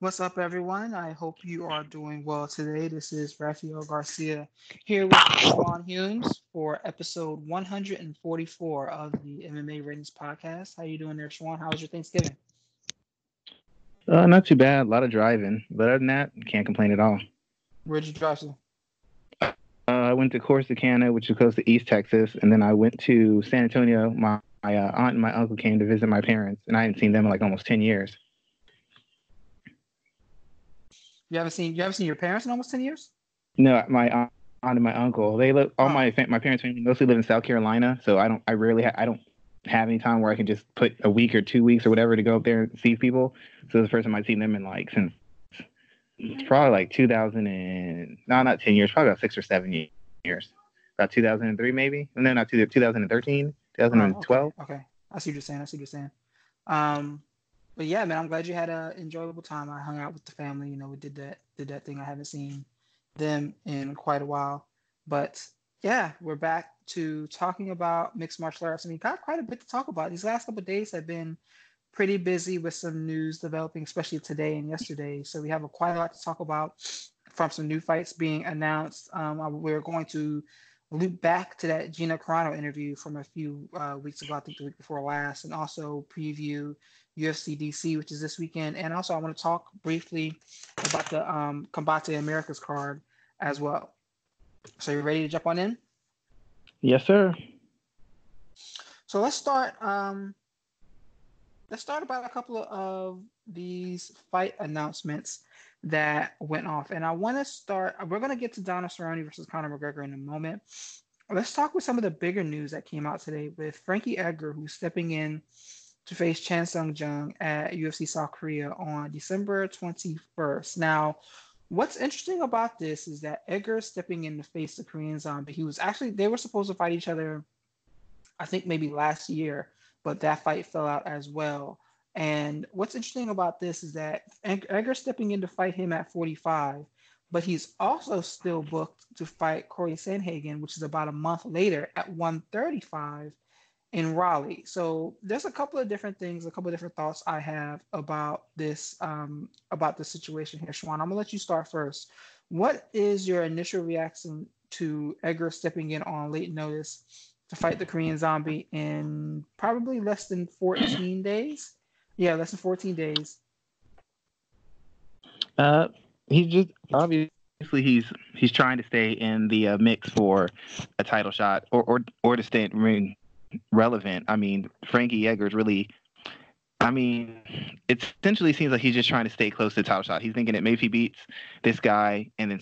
What's up, everyone? I hope you are doing well today. This is Rafael Garcia here with Juan Humes for episode 144 of the MMA Ratings Podcast. How you doing there, Sean? How was your Thanksgiving? Uh, not too bad. A lot of driving, but other than that, can't complain at all. Where'd you drive to? Uh, I went to Corsicana, which is close to East Texas, and then I went to San Antonio. My, my uh, aunt and my uncle came to visit my parents, and I hadn't seen them in like almost ten years. You haven't seen you haven't seen your parents in almost ten years. No, my aunt and my uncle. They live. All oh. my my parents mostly live in South Carolina, so I don't. I rarely. Ha- I don't have any time where I can just put a week or two weeks or whatever to go up there and see people. So the first time I've seen them in like since it's probably like 2000 and no, not 10 years, probably about six or seven years. About 2003 maybe. No, not 2013, 2012. Oh, okay. okay. I see what you're saying. I see what you're saying. Um, but yeah, man, I'm glad you had an enjoyable time. I hung out with the family. You know, we did that did that thing. I haven't seen them in quite a while. But yeah, we're back to talking about mixed martial arts. I mean, got quite a bit to talk about. These last couple days have been pretty busy with some news developing, especially today and yesterday. So we have a, quite a lot to talk about from some new fights being announced. Um, we're going to loop back to that Gina Carano interview from a few uh, weeks ago, I think the week before last, and also preview UFC DC, which is this weekend. And also, I want to talk briefly about the um, Combate Americas card as well. So, you ready to jump on in? Yes, sir. So let's start. Um, let's start about a couple of these fight announcements that went off, and I want to start. We're going to get to Donald Cerrone versus Conor McGregor in a moment. Let's talk with some of the bigger news that came out today with Frankie Edgar, who's stepping in to face Chan Sung Jung at UFC South Korea on December 21st. Now, what's interesting about this is that Edgar stepping in to face the Korean Zombie. He was actually they were supposed to fight each other, I think maybe last year, but that fight fell out as well. And what's interesting about this is that Edgar stepping in to fight him at 45, but he's also still booked to fight Corey Sandhagen, which is about a month later at 135 in Raleigh. So there's a couple of different things, a couple of different thoughts I have about this um, about the situation here, Schwan. I'm gonna let you start first. What is your initial reaction to Edgar stepping in on late notice to fight the Korean Zombie in probably less than 14 days? Yeah, less than 14 days. Uh, he's just obviously he's he's trying to stay in the uh, mix for a title shot or or or to stay in relevant. I mean, Frankie Edgar's really. I mean, it essentially seems like he's just trying to stay close to top shot. He's thinking that maybe if he beats this guy and then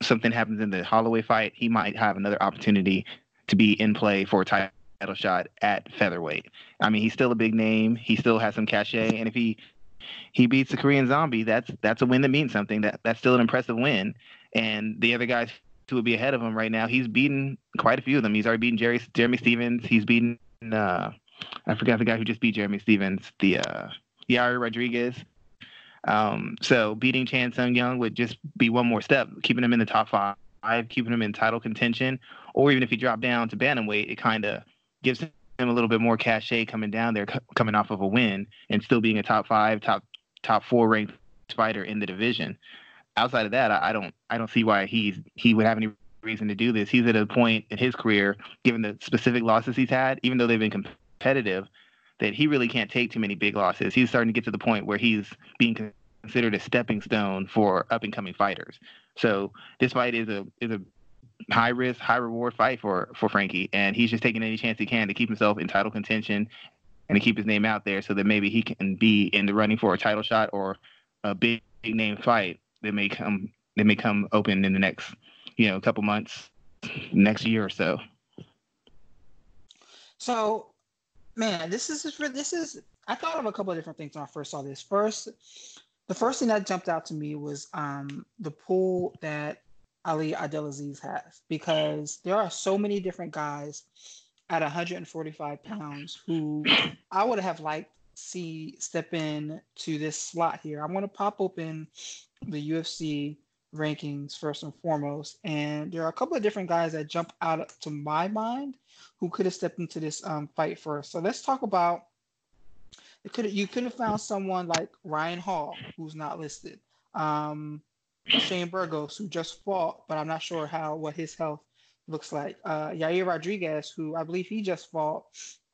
something happens in the Holloway fight, he might have another opportunity to be in play for a title shot at featherweight. I mean, he's still a big name. He still has some cachet, and if he he beats the Korean Zombie, that's that's a win that means something. That that's still an impressive win. And the other guys who would be ahead of him right now. He's beaten quite a few of them. He's already beaten Jerry Jeremy Stephens. He's beaten uh, I forgot the guy who just beat Jeremy Stephens, the uh, Yair Rodriguez. Um, so beating Chan Sung Jung would just be one more step, keeping him in the top five, keeping him in title contention, or even if he dropped down to bantamweight, it kind of gives him a little bit more cachet coming down there, coming off of a win, and still being a top five, top top four ranked fighter in the division outside of that, I, I don't I don't see why he's he would have any reason to do this. He's at a point in his career, given the specific losses he's had, even though they've been competitive, that he really can't take too many big losses. He's starting to get to the point where he's being considered a stepping stone for up and coming fighters. So this fight is a is a high risk, high reward fight for for Frankie, and he's just taking any chance he can to keep himself in title contention and to keep his name out there, so that maybe he can be in the running for a title shot or a big, big name fight that may come they may come open in the next you know couple months, next year or so. So, man, this is for this is. I thought of a couple of different things when I first saw this. First, the first thing that jumped out to me was um, the pool that Ali Abdelaziz has because there are so many different guys at 145 pounds who I would have liked see step in to this slot here. I'm going to pop open the UFC rankings first and foremost. And there are a couple of different guys that jump out to my mind who could have stepped into this um, fight first. So let's talk about it could you could have found someone like Ryan Hall, who's not listed. Um, Shane Burgos, who just fought, but I'm not sure how what his health looks like. Uh, Yair Rodriguez, who I believe he just fought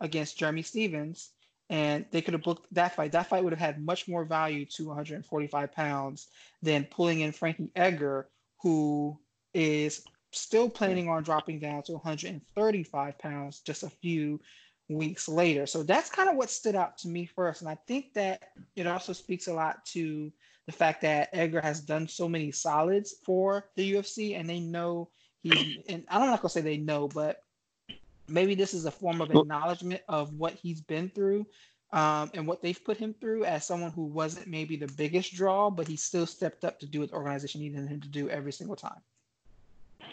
against Jeremy Stephens, and they could have booked that fight. That fight would have had much more value to 145 pounds than pulling in Frankie Edgar, who is still planning on dropping down to 135 pounds just a few weeks later. So that's kind of what stood out to me first. And I think that it also speaks a lot to the fact that Edgar has done so many solids for the UFC and they know he's, and I'm not to say they know, but maybe this is a form of acknowledgement of what he's been through um, and what they've put him through as someone who wasn't maybe the biggest draw, but he still stepped up to do what the organization needed him to do every single time.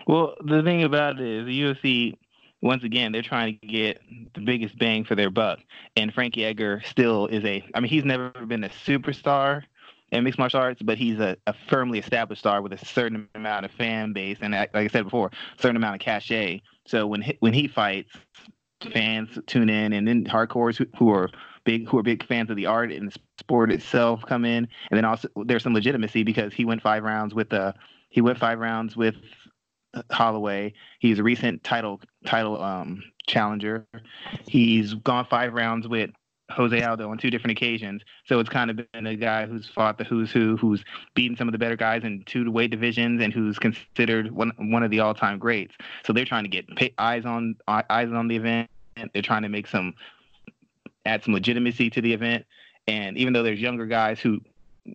Well, the thing about it is the UFC, once again, they're trying to get the biggest bang for their buck. And Frankie Edgar still is a, I mean, he's never been a superstar in mixed martial arts, but he's a, a firmly established star with a certain amount of fan base and, like I said before, a certain amount of cachet. So when he, when he fights, fans tune in, and then hardcores who, who are big who are big fans of the art and the sport itself come in, and then also there's some legitimacy because he went five rounds with the he went five rounds with Holloway. He's a recent title title um, challenger. He's gone five rounds with Jose Aldo on two different occasions. So it's kind of been a guy who's fought the who's who, who's beaten some of the better guys in two weight divisions, and who's considered one one of the all time greats. So they're trying to get pay, eyes on eyes on the event. They're trying to make some add some legitimacy to the event. And even though there's younger guys who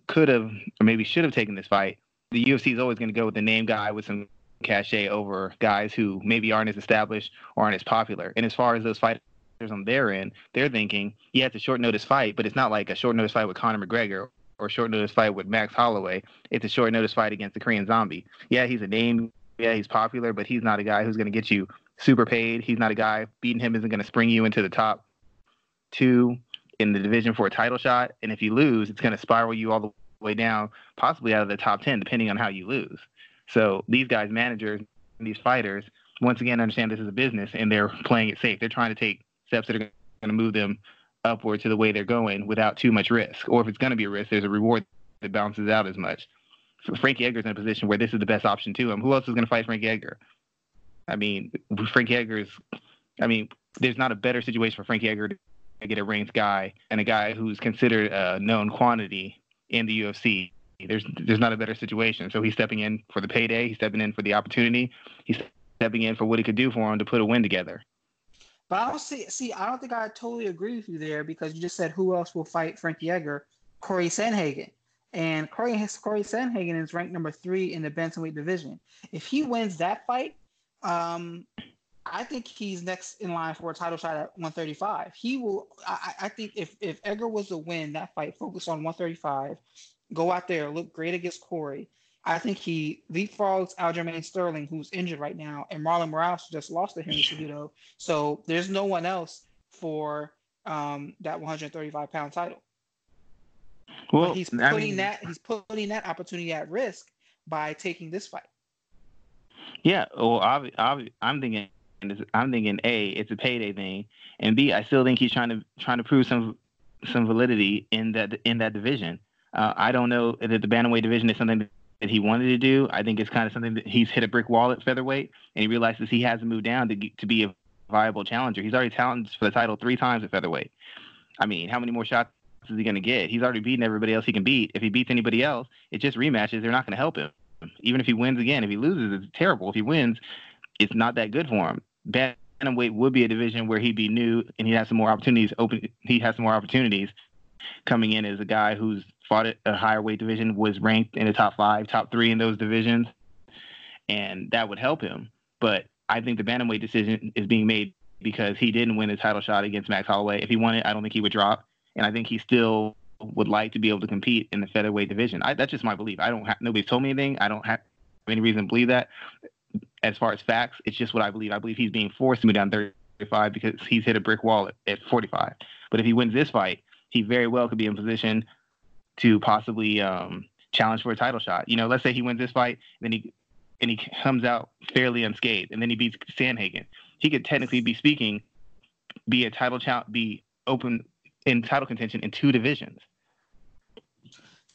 could have or maybe should have taken this fight, the UFC is always going to go with the name guy with some cachet over guys who maybe aren't as established or aren't as popular. And as far as those fighters on their end, they're thinking, yeah, it's a short notice fight, but it's not like a short notice fight with Conor McGregor or short notice fight with Max Holloway. It's a short notice fight against the Korean Zombie. Yeah, he's a name. Yeah, he's popular, but he's not a guy who's going to get you super paid. He's not a guy beating him isn't going to spring you into the top two in the division for a title shot. And if you lose, it's going to spiral you all the way down, possibly out of the top 10, depending on how you lose. So these guys, managers, these fighters, once again, understand this is a business and they're playing it safe. They're trying to take steps that are going to move them upward to the way they're going without too much risk. Or if it's going to be a risk, there's a reward that balances out as much. So Frankie Edgar's in a position where this is the best option to him. Who else is going to fight Frankie Edgar? I mean, Frankie Edgar is, I mean, there's not a better situation for Frankie Edgar to get a ranked guy and a guy who's considered a known quantity in the UFC. There's there's not a better situation. So he's stepping in for the payday. He's stepping in for the opportunity. He's stepping in for what he could do for him to put a win together. But I don't see see I don't think I totally agree with you there because you just said who else will fight Frankie Edgar? Corey Sandhagen. And Corey Corey Sandhagen is ranked number three in the bantamweight division. If he wins that fight, um, I think he's next in line for a title shot at 135. He will. I, I think if if Edgar was to win that fight, focus on 135, go out there, look great against Corey. I think he leapfrogs Aljamain Sterling, who's injured right now, and Marlon Moraes just lost to Henry Cejudo. So there's no one else for um, that 135 pound title. Well, but he's putting I mean, that he's putting that opportunity at risk by taking this fight. Yeah, well, I, I, I'm thinking I'm thinking A, it's a payday thing, and B, I still think he's trying to trying to prove some some validity in that in that division. Uh, I don't know that the bantamweight division is something that he wanted to do. I think it's kind of something that he's hit a brick wall at featherweight, and he realizes he hasn't moved down to to be a viable challenger. He's already challenged for the title three times at featherweight. I mean, how many more shots is he going to get? He's already beaten everybody else he can beat. If he beats anybody else, it's just rematches. They're not going to help him. Even if he wins again, if he loses, it's terrible. If he wins, it's not that good for him. Bantamweight would be a division where he'd be new and he has some more opportunities. Open, he has some more opportunities coming in as a guy who's fought at a higher weight division, was ranked in the top five, top three in those divisions, and that would help him. But I think the bantamweight decision is being made because he didn't win the title shot against Max Holloway. If he won it, I don't think he would drop, and I think he still would like to be able to compete in the featherweight division. I, that's just my belief. I don't have nobody's told me anything. I don't have any reason to believe that as far as facts, it's just what I believe. I believe he's being forced to move down 35 because he's hit a brick wall at, at 45. But if he wins this fight, he very well could be in position to possibly um, challenge for a title shot. You know, let's say he wins this fight, then he and he comes out fairly unscathed, and then he beats Sandhagen. He could technically be speaking, be a title challenge, be open in title contention in two divisions.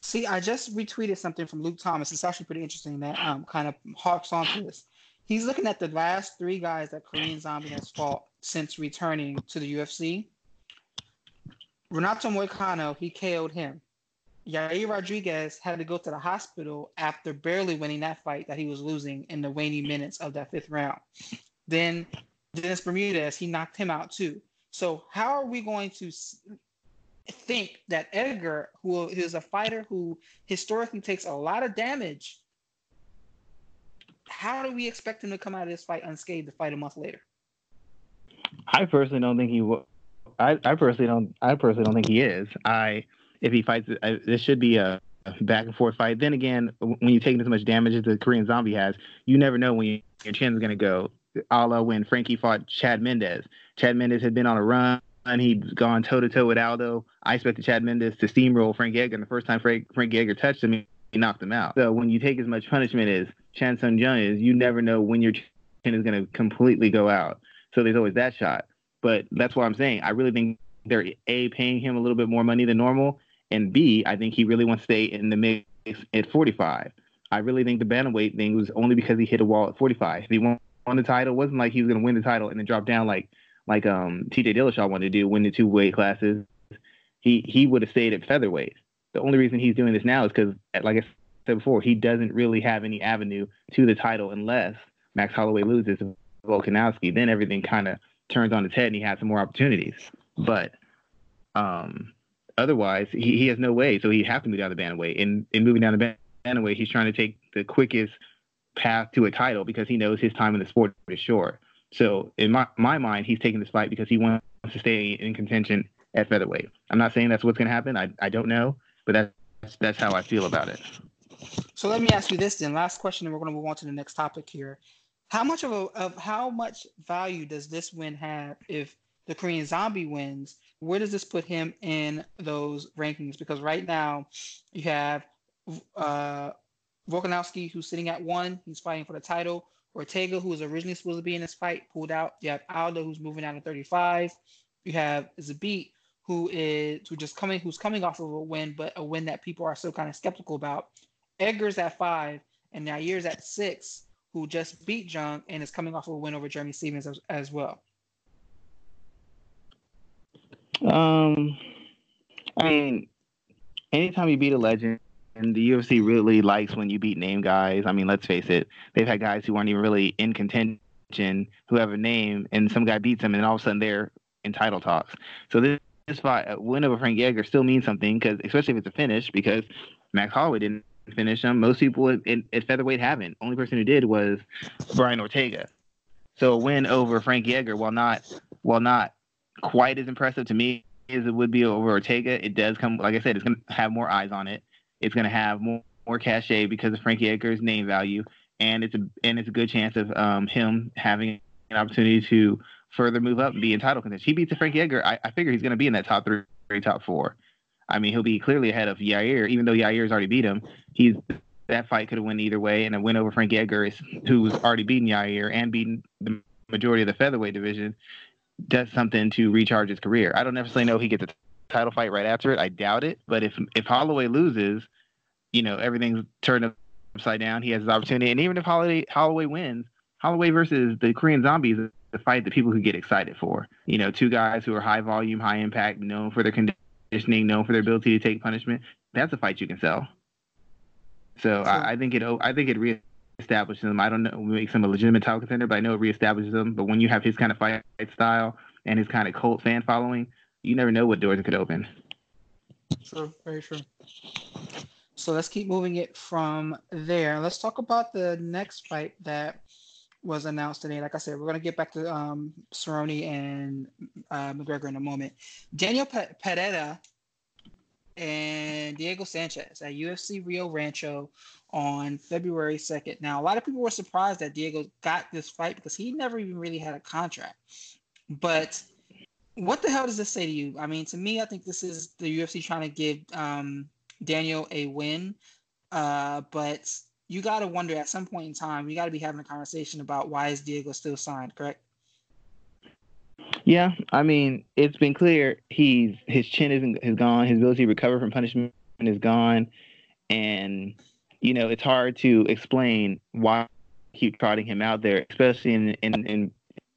See, I just retweeted something from Luke Thomas. It's actually pretty interesting that um, kind of harks onto this. He's looking at the last three guys that Korean Zombie has fought since returning to the UFC. Renato Moicano, he KO'd him. Yair Rodriguez had to go to the hospital after barely winning that fight that he was losing in the waning minutes of that fifth round. Then Dennis Bermudez, he knocked him out too. So how are we going to think that Edgar, who is a fighter who historically takes a lot of damage, how do we expect him to come out of this fight unscathed to fight a month later? I personally don't think he will. I, I personally don't. I personally don't think he is. I if he fights, this should be a back and forth fight. Then again, when you're taking as much damage as the Korean Zombie has, you never know when you, your chin is going to go. A la when Frankie fought Chad Mendes. Chad Mendes had been on a run and he'd gone toe to toe with Aldo. I expected Chad Mendes to steamroll Frank Edgar. And the first time Frank, Frank Edgar touched him, he knocked him out. So when you take as much punishment as Chan Sung Jung is, you never know when your chin is going to completely go out. So there's always that shot. But that's what I'm saying. I really think they're A, paying him a little bit more money than normal. And B, I think he really wants to stay in the mix at 45. I really think the bantamweight thing was only because he hit a wall at 45. If he won, won the title, it wasn't like he was going to win the title and then drop down like like um TJ Dillashaw wanted to do, win the two weight classes, he he would have stayed at featherweight. The only reason he's doing this now is because, like I said before, he doesn't really have any avenue to the title unless Max Holloway loses to Volkanovski. Then everything kind of turns on its head, and he has some more opportunities. But um, otherwise, he, he has no way. So he'd have to move down the bantamweight. And in moving down the bantamweight, he's trying to take the quickest path to a title because he knows his time in the sport is short. So in my, my mind, he's taking this fight because he wants to stay in contention at featherweight. I'm not saying that's what's going to happen. I, I don't know, but that's that's how I feel about it. So let me ask you this then. Last question, and we're going to move on to the next topic here. How much of a of how much value does this win have if the Korean Zombie wins? Where does this put him in those rankings? Because right now you have uh, Volkanovski who's sitting at one. He's fighting for the title. Ortega, who was originally supposed to be in this fight, pulled out. You have Aldo, who's moving out to 35. You have Zabit, who is who just coming, who's coming off of a win, but a win that people are still kind of skeptical about. Edgar's at five, and Yair's at six, who just beat Jung and is coming off of a win over Jeremy Stephens as, as well. Um, I mean, anytime you beat a legend, and the UFC really likes when you beat name guys. I mean, let's face it, they've had guys who aren't even really in contention who have a name, and some guy beats them, and all of a sudden they're in title talks. So this, this fight, a win over Frank Edgar still means something because, especially if it's a finish, because Max Holloway didn't finish him. Most people at, at featherweight haven't. Only person who did was Brian Ortega. So a win over Frank Edgar, while not while not quite as impressive to me as it would be over Ortega, it does come. Like I said, it's going to have more eyes on it it's going to have more, more cachet because of Frankie Edgar's name value, and it's a and it's a good chance of um, him having an opportunity to further move up and be in title contention. He beats Frankie Edgar. I, I figure he's going to be in that top three, top four. I mean, he'll be clearly ahead of Yair, even though Yair's already beat him. He's that fight could have went either way, and a win over Frankie Edgar, who's already beaten Yair and beaten the majority of the featherweight division, does something to recharge his career. I don't necessarily know he gets a title fight right after it. I doubt it. But if if Holloway loses, you know everything's turned upside down. He has his opportunity, and even if Holloway Holloway wins, Holloway versus the Korean Zombies is a fight that people could get excited for. You know, two guys who are high volume, high impact, known for their conditioning, known for their ability to take punishment. That's a fight you can sell. So I, I, think it I think it reestablishes them. I don't know makes him a legitimate title contender, but I know it reestablishes them. But when you have his kind of fight style and his kind of cult fan following, you never know what doors it could open. True, very true. So let's keep moving it from there. Let's talk about the next fight that was announced today. Like I said, we're going to get back to um, Cerrone and uh, McGregor in a moment. Daniel Pe- Pereira and Diego Sanchez at UFC Rio Rancho on February 2nd. Now, a lot of people were surprised that Diego got this fight because he never even really had a contract. But what the hell does this say to you? I mean, to me, I think this is the UFC trying to give um, Daniel a win, uh, but you got to wonder at some point in time, you got to be having a conversation about why is Diego still signed, correct? Yeah, I mean, it's been clear he's his chin isn't is gone, his ability to recover from punishment is gone, and you know it's hard to explain why keep trotting him out there, especially in in, in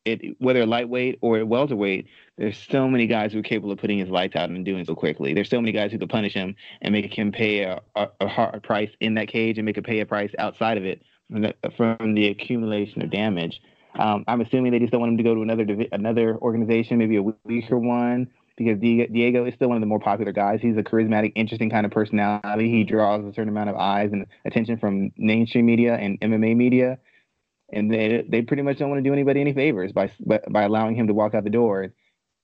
it, whether lightweight or welterweight. There's so many guys who are capable of putting his lights out and doing so quickly. There's so many guys who could punish him and make him pay a, a, a hard price in that cage and make him pay a price outside of it from the, from the accumulation of damage. Um, I'm assuming they just don't want him to go to another another organization, maybe a weaker one, because Diego is still one of the more popular guys. He's a charismatic, interesting kind of personality. He draws a certain amount of eyes and attention from mainstream media and MMA media, and they they pretty much don't want to do anybody any favors by by allowing him to walk out the door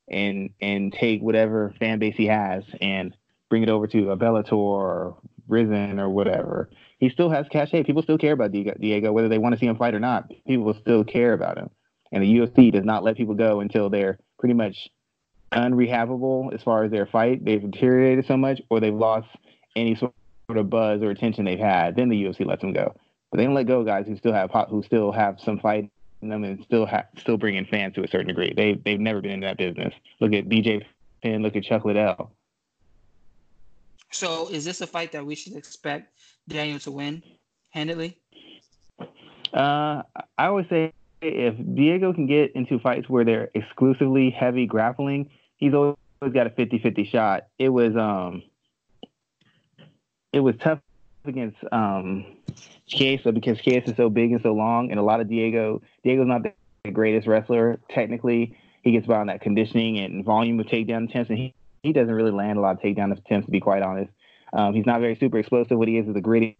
and and take whatever fan base he has and bring it over to a Bellator or Rizin or whatever he still has cachet. People still care about Diego, whether they want to see him fight or not. People still care about him. And the UFC does not let people go until they're pretty much unrehabable as far as their fight. They've deteriorated so much, or they've lost any sort of buzz or attention they've had. Then the UFC lets them go. But they don't let go guys who still have who still have some fight in them and still have still bring in fans to a certain degree. They they've never been in that business. Look at BJ Penn. Look at Chuck Liddell. So is this a fight that we should expect Daniel to win handedly? Uh, I always say if Diego can get into fights where they're exclusively heavy grappling, he's always got a 50-50 shot. It was um it was tough against um Chiesa because Chiesa is so big and so long and a lot of Diego Diego's not the greatest wrestler technically. He gets by on that conditioning and volume of takedown attempts and he, he doesn't really land a lot of takedown attempts to be quite honest. Um, he's not very super explosive. What he is is a gritty,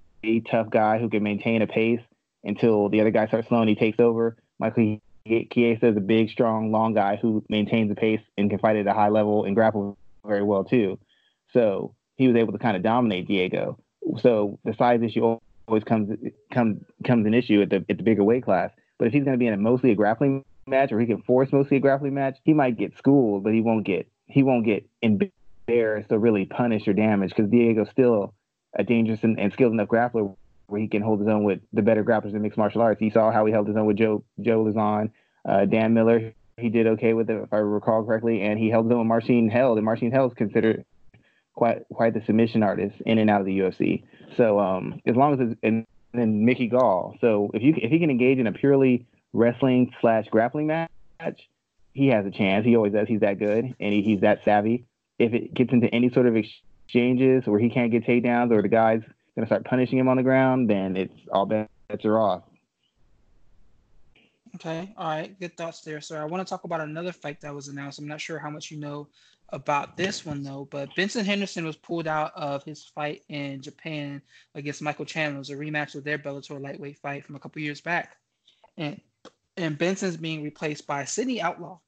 tough guy who can maintain a pace until the other guy starts slowing. He takes over. Michael Chiesa is a big, strong, long guy who maintains the pace and can fight at a high level and grapple very well too. So he was able to kind of dominate Diego. So the size issue always comes comes comes an issue at the at the bigger weight class. But if he's going to be in a mostly a grappling match, or he can force mostly a grappling match, he might get schooled, but he won't get he won't get embarrassed to really punish or damage because Diego's still a dangerous and, and, skilled enough grappler where he can hold his own with the better grapplers in mixed martial arts. He saw how he held his own with Joe Joe Lauzon, uh, Dan Miller. He did okay with it, if I recall correctly, and he held his own with Marcin Held, and Marcin Held is considered quite quite the submission artist in and out of the UFC. So um, as long as it's, and then Mickey Gall. So if you if he can engage in a purely wrestling slash grappling match, he has a chance. He always does. He's that good, and he, he's that savvy if it gets into any sort of exchanges where he can't get takedowns or the guy's going to start punishing him on the ground, then it's all bets are off. Okay, all right, good thoughts there, sir. I want to talk about another fight that was announced. I'm not sure how much you know about this one though, but Benson Henderson was pulled out of his fight in Japan against Michael Chandler. It was a rematch of their Bellator lightweight fight from a couple years back, and and Benson's being replaced by Sidney Outlaw.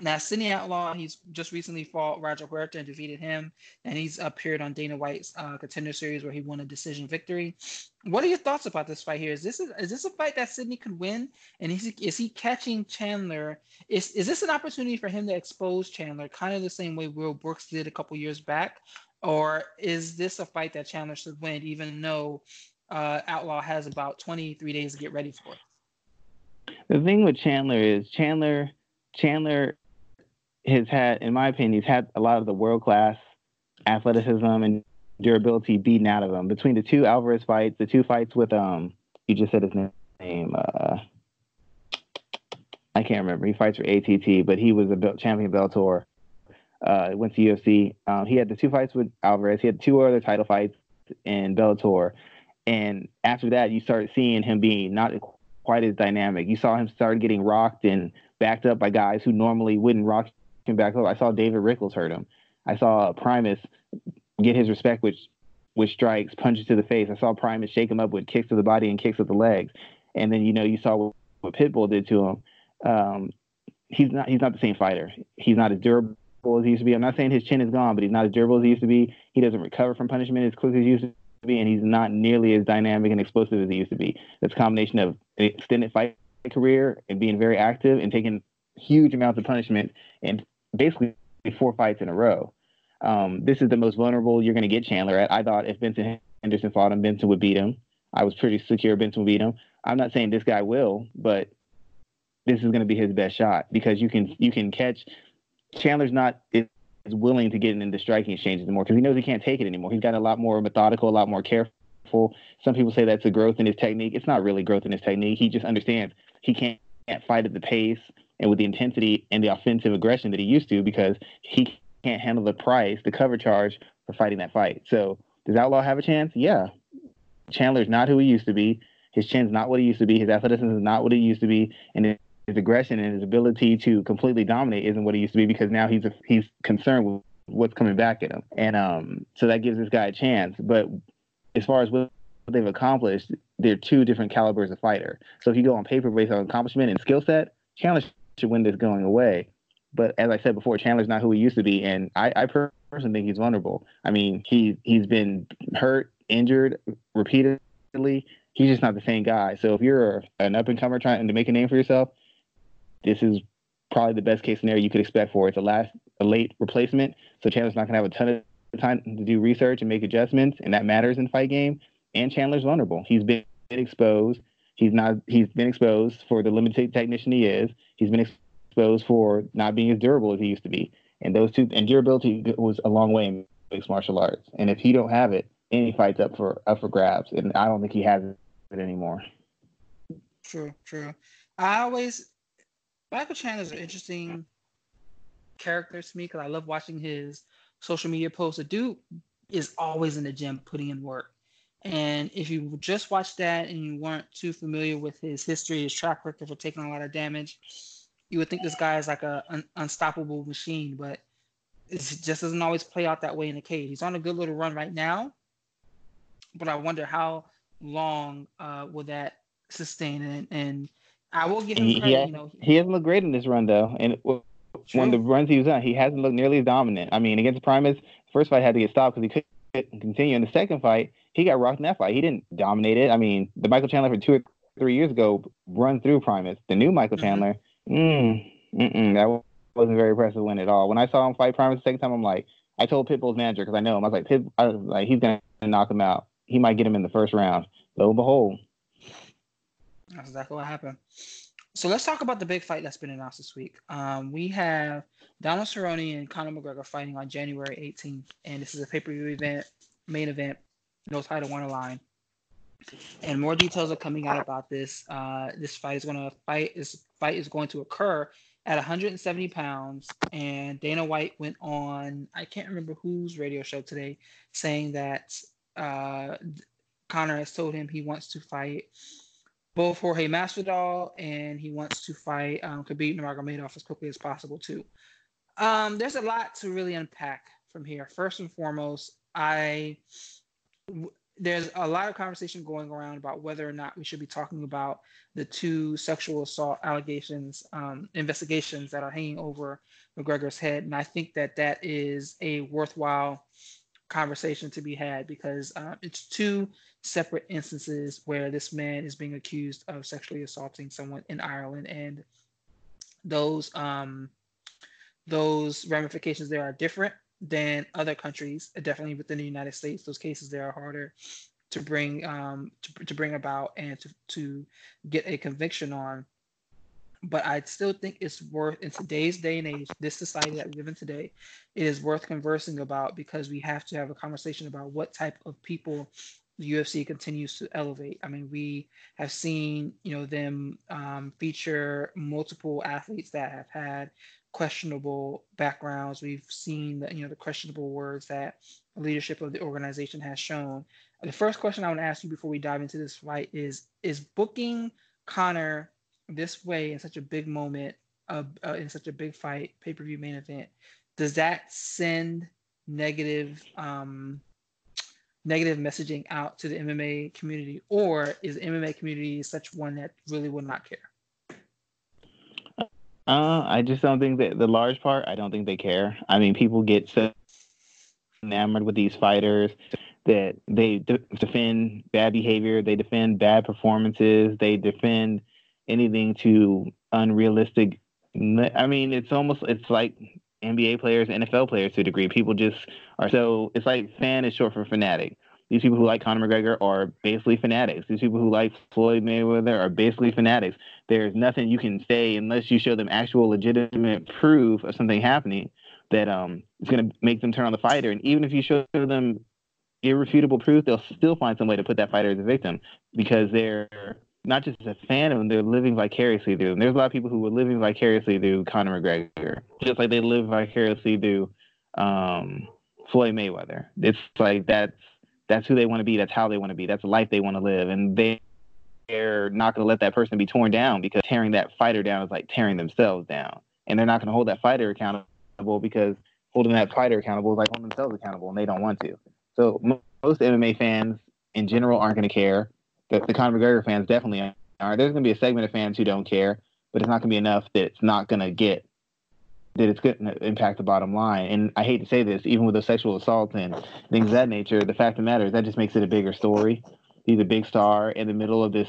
Now, Sidney Outlaw, he's just recently fought Roger Huerta and defeated him, and he's appeared on Dana White's uh, Contender Series where he won a decision victory. What are your thoughts about this fight here? Is this a, is this a fight that Sidney could win? And is he, is he catching Chandler? Is is this an opportunity for him to expose Chandler, kind of the same way Will Brooks did a couple years back, or is this a fight that Chandler should win, even though uh, Outlaw has about 23 days to get ready for it? The thing with Chandler is Chandler Chandler has had, in my opinion, he's had a lot of the world class athleticism and durability beaten out of him. Between the two Alvarez fights, the two fights with um, you just said his name. Uh, I can't remember. He fights for ATT, but he was a champion Bellator. Uh, went to UFC. Um, he had the two fights with Alvarez. He had two other title fights in Bellator, and after that, you started seeing him being not quite as dynamic. You saw him start getting rocked and backed up by guys who normally wouldn't rock him back up. I saw David Rickels hurt him. I saw Primus get his respect with with strikes, punches to the face. I saw Primus shake him up with kicks to the body and kicks with the legs. And then you know you saw what, what Pitbull did to him. Um, he's not he's not the same fighter. He's not as durable as he used to be. I'm not saying his chin is gone, but he's not as durable as he used to be. He doesn't recover from punishment as quick as he used to be, and he's not nearly as dynamic and explosive as he used to be. That's a combination of extended fight career and being very active and taking huge amounts of punishment and basically four fights in a row. Um, this is the most vulnerable you're going to get Chandler at. I thought if Benson Henderson fought him, Benson would beat him. I was pretty secure Benson would beat him. I'm not saying this guy will, but this is going to be his best shot because you can you can catch. Chandler's not is willing to get into striking exchanges anymore because he knows he can't take it anymore. He's got a lot more methodical, a lot more careful. Some people say that's a growth in his technique. It's not really growth in his technique. He just understands he can't, can't fight at the pace and with the intensity and the offensive aggression that he used to because he can't handle the price, the cover charge for fighting that fight. So does Outlaw have a chance? Yeah. Chandler's not who he used to be. His chin's not what he used to be. His athleticism is not what he used to be. And his aggression and his ability to completely dominate isn't what he used to be because now he's a, he's concerned with what's coming back at him. And um, so that gives this guy a chance. But as far as what they've accomplished, they're two different calibers of fighter. So if you go on paper based on accomplishment and skill set, Chandler should win this going away. But as I said before, Chandler's not who he used to be, and I, I personally think he's vulnerable. I mean, he he's been hurt, injured repeatedly. He's just not the same guy. So if you're an up and comer trying to make a name for yourself, this is probably the best case scenario you could expect for. It's a last a late replacement, so Chandler's not gonna have a ton of time to do research and make adjustments, and that matters in fight game. And Chandler's vulnerable. He's been exposed. He's not. He's been exposed for the limited technician he is. He's been exposed for not being as durable as he used to be. And those two and durability was a long way in mixed martial arts. And if he don't have it, any fight's up for up for grabs. And I don't think he has it anymore. True, true. I always Michael Chandler is an interesting character to me because I love watching his social media posts. The dude is always in the gym putting in work. And if you just watched that and you weren't too familiar with his history, his track record for taking a lot of damage, you would think this guy is like a un- unstoppable machine. But it just doesn't always play out that way in the cage. He's on a good little run right now, but I wonder how long uh, will that sustain. And, and I will give him credit. He, you know, he hasn't looked great in this run though, and when the runs he was on, he hasn't looked nearly as dominant. I mean, against Primus, first fight had to get stopped because he couldn't continue. In the second fight, he got rocked in that fight. He didn't dominate it. I mean, the Michael Chandler from two or three years ago run through Primus. The new Michael mm-hmm. Chandler, mm, that wasn't very impressive win at all. When I saw him fight Primus the second time, I'm like, I told Pitbull's manager because I know him. I was like, Pit, I was like, he's gonna knock him out. He might get him in the first round. Lo and behold, that's exactly what happened. So let's talk about the big fight that's been announced this week. Um, we have Donald Cerrone and Conor McGregor fighting on January 18th, and this is a pay-per-view event, main event no title one line. And more details are coming out about this. Uh, this fight is going to fight. This fight is going to occur at 170 pounds. And Dana White went on. I can't remember whose radio show today, saying that uh, Conor has told him he wants to fight both Jorge Masvidal and he wants to fight um, Khabib Nurmagomedov as quickly as possible too. Um, there's a lot to really unpack from here. First and foremost, I there's a lot of conversation going around about whether or not we should be talking about the two sexual assault allegations um, investigations that are hanging over McGregor's head, and I think that that is a worthwhile conversation to be had because uh, it's two separate instances where this man is being accused of sexually assaulting someone in Ireland, and those um, those ramifications there are different than other countries. Definitely within the United States, those cases there are harder to bring um, to, to bring about and to, to get a conviction on. But I still think it's worth in today's day and age, this society that we live in today, it is worth conversing about because we have to have a conversation about what type of people the UFC continues to elevate. I mean, we have seen, you know, them um, feature multiple athletes that have had questionable backgrounds. We've seen the, you know the questionable words that leadership of the organization has shown. The first question I want to ask you before we dive into this fight is: Is booking Conor this way in such a big moment, uh, uh, in such a big fight, pay per view main event, does that send negative um, negative messaging out to the MMA community, or is the MMA community such one that really will not care? Uh, I just don't think that the large part. I don't think they care. I mean, people get so enamored with these fighters that they de- defend bad behavior, they defend bad performances, they defend anything to unrealistic. I mean, it's almost it's like NBA players, NFL players to a degree. People just are so. It's like fan is short for fanatic. These people who like Conor McGregor are basically fanatics. These people who like Floyd Mayweather are basically fanatics. There's nothing you can say unless you show them actual legitimate proof of something happening that um is going to make them turn on the fighter. And even if you show them irrefutable proof, they'll still find some way to put that fighter as a victim because they're not just a fan of them, they're living vicariously through them. There's a lot of people who are living vicariously through Conor McGregor, just like they live vicariously through um, Floyd Mayweather. It's like that's that's who they want to be. That's how they want to be. That's the life they want to live, and they they're not going to let that person be torn down because tearing that fighter down is like tearing themselves down, and they're not going to hold that fighter accountable because holding that fighter accountable is like holding themselves accountable, and they don't want to. So most MMA fans in general aren't going to care. The, the Conor McGregor fans definitely are. There's going to be a segment of fans who don't care, but it's not going to be enough that it's not going to get that it's going to impact the bottom line. And I hate to say this, even with the sexual assault and things of that nature, the fact of the matter is that just makes it a bigger story. He's a big star in the middle of this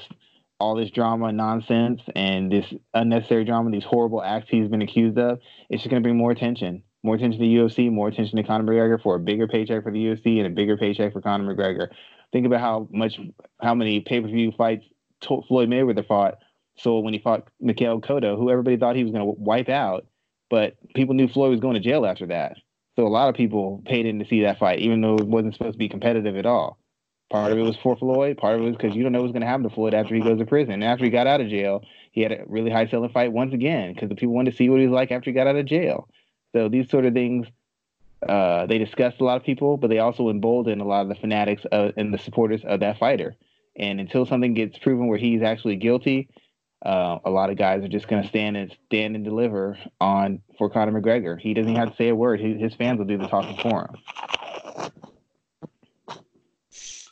all this drama nonsense and this unnecessary drama, these horrible acts he's been accused of. It's just going to bring more attention more attention to UFC, more attention to Conor McGregor for a bigger paycheck for the UFC and a bigger paycheck for Conor McGregor. Think about how much, how many pay per view fights Floyd Mayweather fought. So when he fought Miguel Cotto, who everybody thought he was going to wipe out, but people knew Floyd was going to jail after that. So a lot of people paid in to see that fight, even though it wasn't supposed to be competitive at all. Part of it was for Floyd. Part of it was because you don't know what's going to happen to Floyd after he goes to prison. And after he got out of jail, he had a really high selling fight once again because the people wanted to see what he was like after he got out of jail. So these sort of things, uh, they disgust a lot of people, but they also embolden a lot of the fanatics of, and the supporters of that fighter. And until something gets proven where he's actually guilty, uh, a lot of guys are just going to stand and stand and deliver on for Conor McGregor. He doesn't have to say a word. His, his fans will do the talking for him.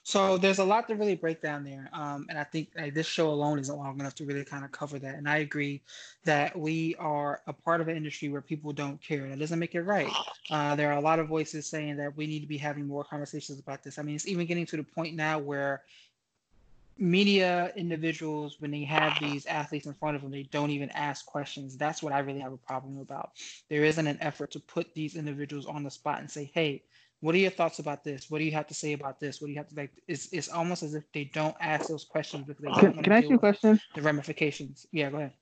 So there's a lot to really break down there, um, and I think like, this show alone isn't long enough to really kind of cover that. And I agree that we are a part of an industry where people don't care. That doesn't make it right. Uh, there are a lot of voices saying that we need to be having more conversations about this. I mean, it's even getting to the point now where media individuals, when they have these athletes in front of them, they don't even ask questions. That's what I really have a problem about. There isn't an effort to put these individuals on the spot and say, "Hey." what are your thoughts about this? What do you have to say about this? What do you have to like? It's it's almost as if they don't ask those questions because they can, can I ask you a question? The ramifications. Yeah, go ahead.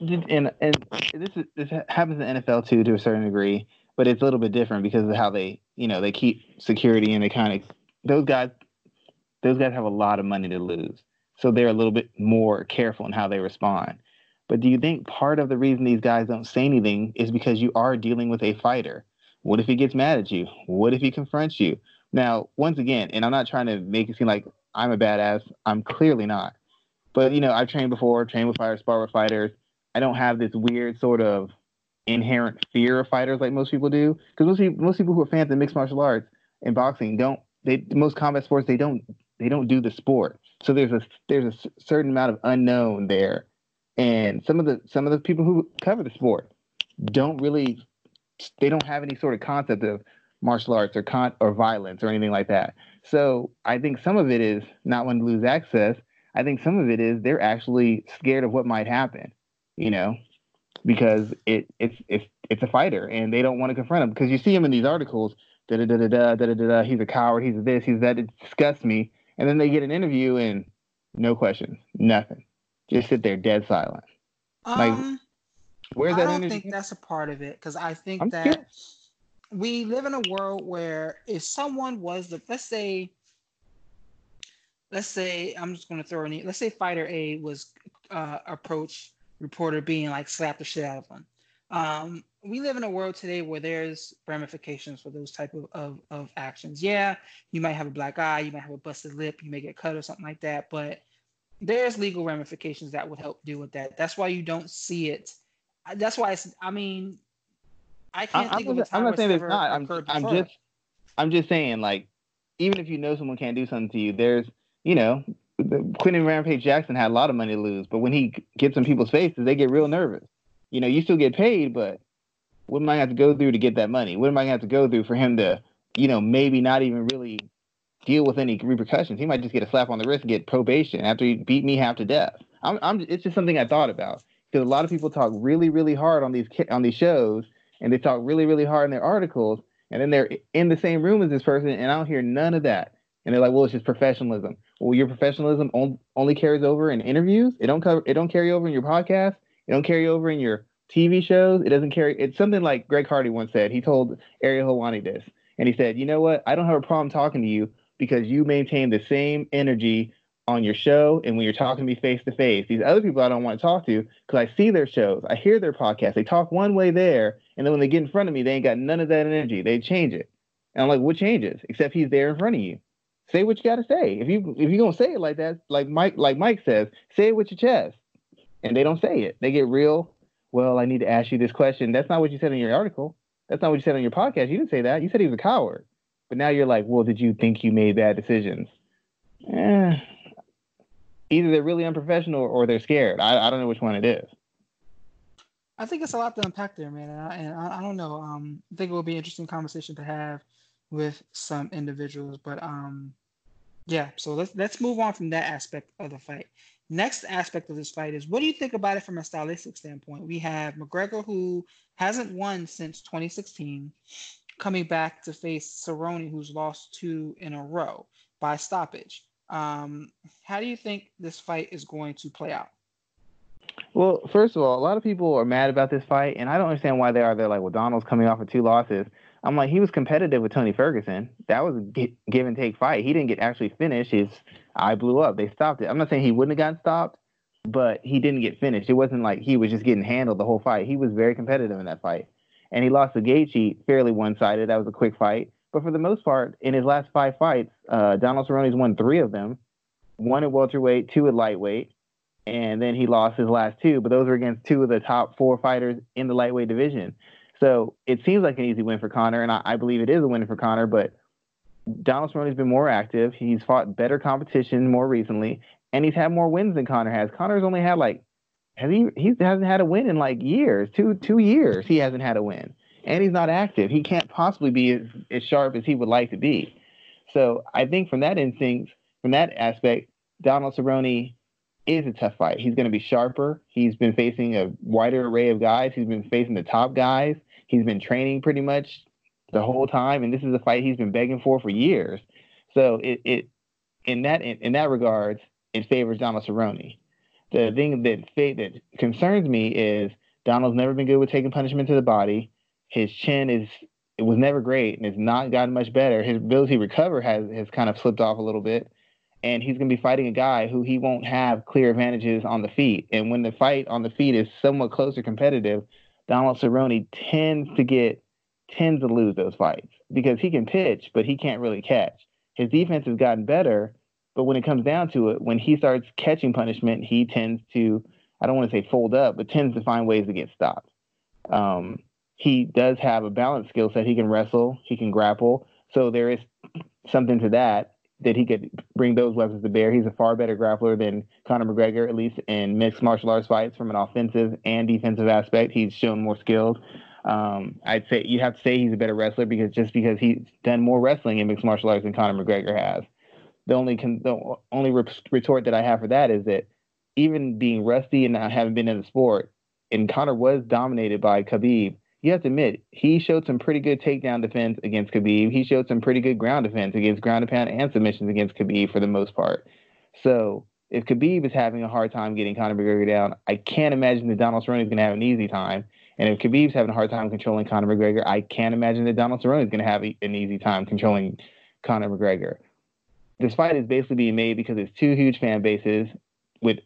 And and this is this happens in NFL too to a certain degree, but it's a little bit different because of how they you know they keep security and they kind of those guys those guys have a lot of money to lose, so they're a little bit more careful in how they respond. But do you think part of the reason these guys don't say anything is because you are dealing with a fighter? What if he gets mad at you? What if he confronts you? Now, once again, and I'm not trying to make it seem like I'm a badass. I'm clearly not. But you know, I've trained before, trained with fighters, spar with fighters. I don't have this weird sort of inherent fear of fighters like most people do. Because most people, most people who are fans of mixed martial arts and boxing don't. They most combat sports they don't they don't do the sport. So there's a there's a certain amount of unknown there, and some of the some of the people who cover the sport don't really they don't have any sort of concept of martial arts or con or violence or anything like that. So I think some of it is not wanting to lose access. I think some of it is they're actually scared of what might happen, you know, because it it's it's it's a fighter and they don't want to confront him because you see him in these articles. Da da da da da da da. He's a coward. He's this. He's that. It disgusts me. And then they get an interview and no questions, nothing. Just sit there dead silent. Um, like Where's that I don't energy? think that's a part of it because I think I'm that we live in a world where if someone was the let's say let's say I'm just going to throw in let's say fighter A was uh, approach reporter being like slap the shit out of him. Um, we live in a world today where there's ramifications for those type of, of, of actions. Yeah, you might have a black eye, you might have a busted lip, you may get cut or something like that, but there's legal ramifications that would help deal with that. That's why you don't see it that's why it's. I mean, I can't I, think I'm, of a time I'm not saying it's not. I'm, I'm just, I'm just saying, like, even if you know someone can't do something to you, there's, you know, Quinton Rampage Jackson had a lot of money to lose, but when he gets in people's faces, they get real nervous. You know, you still get paid, but what am I going to have to go through to get that money? What am I going to have to go through for him to, you know, maybe not even really deal with any repercussions? He might just get a slap on the wrist get probation after he beat me half to death. I'm, I'm, it's just something I thought about because a lot of people talk really, really hard on these on these shows, and they talk really, really hard in their articles, and then they're in the same room as this person, and I don't hear none of that. And they're like, well, it's just professionalism. Well, your professionalism only carries over in interviews. It don't cover. It don't carry over in your podcast. It don't carry over in your TV shows. It doesn't carry. It's something like Greg Hardy once said. He told Ariel Helwani this, and he said, you know what? I don't have a problem talking to you because you maintain the same energy on your show and when you're talking to me face to face. These other people I don't want to talk to because I see their shows, I hear their podcasts, they talk one way there, and then when they get in front of me, they ain't got none of that energy. They change it. And I'm like, what changes? Except he's there in front of you. Say what you gotta say. If you if you're gonna say it like that, like Mike, like Mike says, say it with your chest. And they don't say it. They get real. Well, I need to ask you this question. That's not what you said in your article. That's not what you said on your podcast. You didn't say that. You said he was a coward. But now you're like, well, did you think you made bad decisions? Eh, either they're really unprofessional or they're scared. I, I don't know which one it is. I think it's a lot to unpack there, man. And I, and I, I don't know. Um, I think it will be an interesting conversation to have with some individuals. But um, yeah. So let's let's move on from that aspect of the fight. Next aspect of this fight is what do you think about it from a stylistic standpoint? We have McGregor who hasn't won since 2016, coming back to face Cerrone, who's lost two in a row by stoppage. Um, how do you think this fight is going to play out? Well, first of all, a lot of people are mad about this fight, and I don't understand why they are. They're like, well, Donald's coming off of two losses. I'm like, he was competitive with Tony Ferguson. That was a give and take fight. He didn't get actually finished. His eye blew up. They stopped it. I'm not saying he wouldn't have gotten stopped, but he didn't get finished. It wasn't like he was just getting handled the whole fight. He was very competitive in that fight. And he lost the Gaethje fairly one sided. That was a quick fight. But for the most part, in his last five fights, uh, Donald Cerrone's won three of them, one at welterweight, two at lightweight, and then he lost his last two. But those were against two of the top four fighters in the lightweight division. So it seems like an easy win for Conor, and I, I believe it is a win for Conor. But Donald Cerrone's been more active. He's fought better competition more recently, and he's had more wins than Conor has. Conor's only had like has he he hasn't had a win in like years, two two years. He hasn't had a win and he's not active. He can't possibly be as, as sharp as he would like to be. So I think from that instinct, from that aspect, Donald Cerrone is a tough fight. He's going to be sharper. He's been facing a wider array of guys. He's been facing the top guys. He's been training pretty much the whole time, and this is a fight he's been begging for for years. So it, it in that in, in that regards, it favors Donald Cerrone. The thing that that concerns me is Donald's never been good with taking punishment to the body. His chin is it was never great and it's not gotten much better. His ability to recover has has kind of slipped off a little bit. And he's going to be fighting a guy who he won't have clear advantages on the feet. And when the fight on the feet is somewhat closer competitive, Donald Cerrone tends to get tends to lose those fights because he can pitch, but he can't really catch. His defense has gotten better, but when it comes down to it, when he starts catching punishment, he tends to I don't want to say fold up, but tends to find ways to get stopped. Um, he does have a balanced skill set. He can wrestle, he can grapple. So there is something to that that he could bring those weapons to bear. He's a far better grappler than Conor McGregor, at least in mixed martial arts fights from an offensive and defensive aspect. He's shown more skills. Um, I'd say you have to say he's a better wrestler because just because he's done more wrestling in mixed martial arts than Conor McGregor has. The only con- the only retort that I have for that is that even being rusty and not having been in the sport, and Conor was dominated by Khabib you have to admit he showed some pretty good takedown defense against Khabib. He showed some pretty good ground defense against ground and pound and submissions against Khabib for the most part. So if Khabib is having a hard time getting Conor McGregor down, I can't imagine that Donald Cerrone is going to have an easy time. And if Khabib's having a hard time controlling Conor McGregor, I can't imagine that Donald Cerrone is going to have an easy time controlling Conor McGregor. This fight is basically being made because it's two huge fan bases with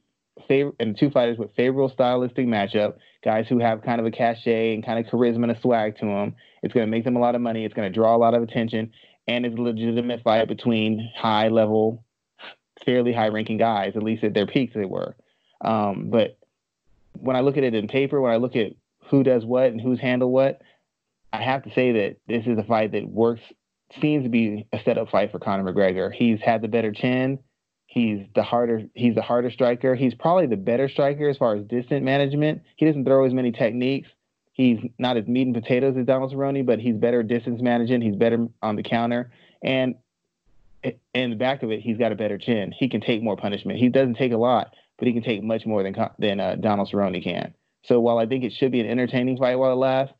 favor and two fighters with favorable stylistic matchup, guys who have kind of a cachet and kind of charisma and a swag to them. It's going to make them a lot of money. It's going to draw a lot of attention, and it's a legitimate fight between high level, fairly high ranking guys, at least at their peaks they were. Um, but when I look at it in paper, when I look at who does what and who's handled what, I have to say that this is a fight that works. Seems to be a setup fight for Conor McGregor. He's had the better chin. He's the harder he's the harder striker. He's probably the better striker as far as distance management. He doesn't throw as many techniques. He's not as meat and potatoes as Donald Cerrone, but he's better distance management. He's better on the counter. And in the back of it, he's got a better chin. He can take more punishment. He doesn't take a lot, but he can take much more than than uh, Donald Cerrone can. So while I think it should be an entertaining fight while it lasts,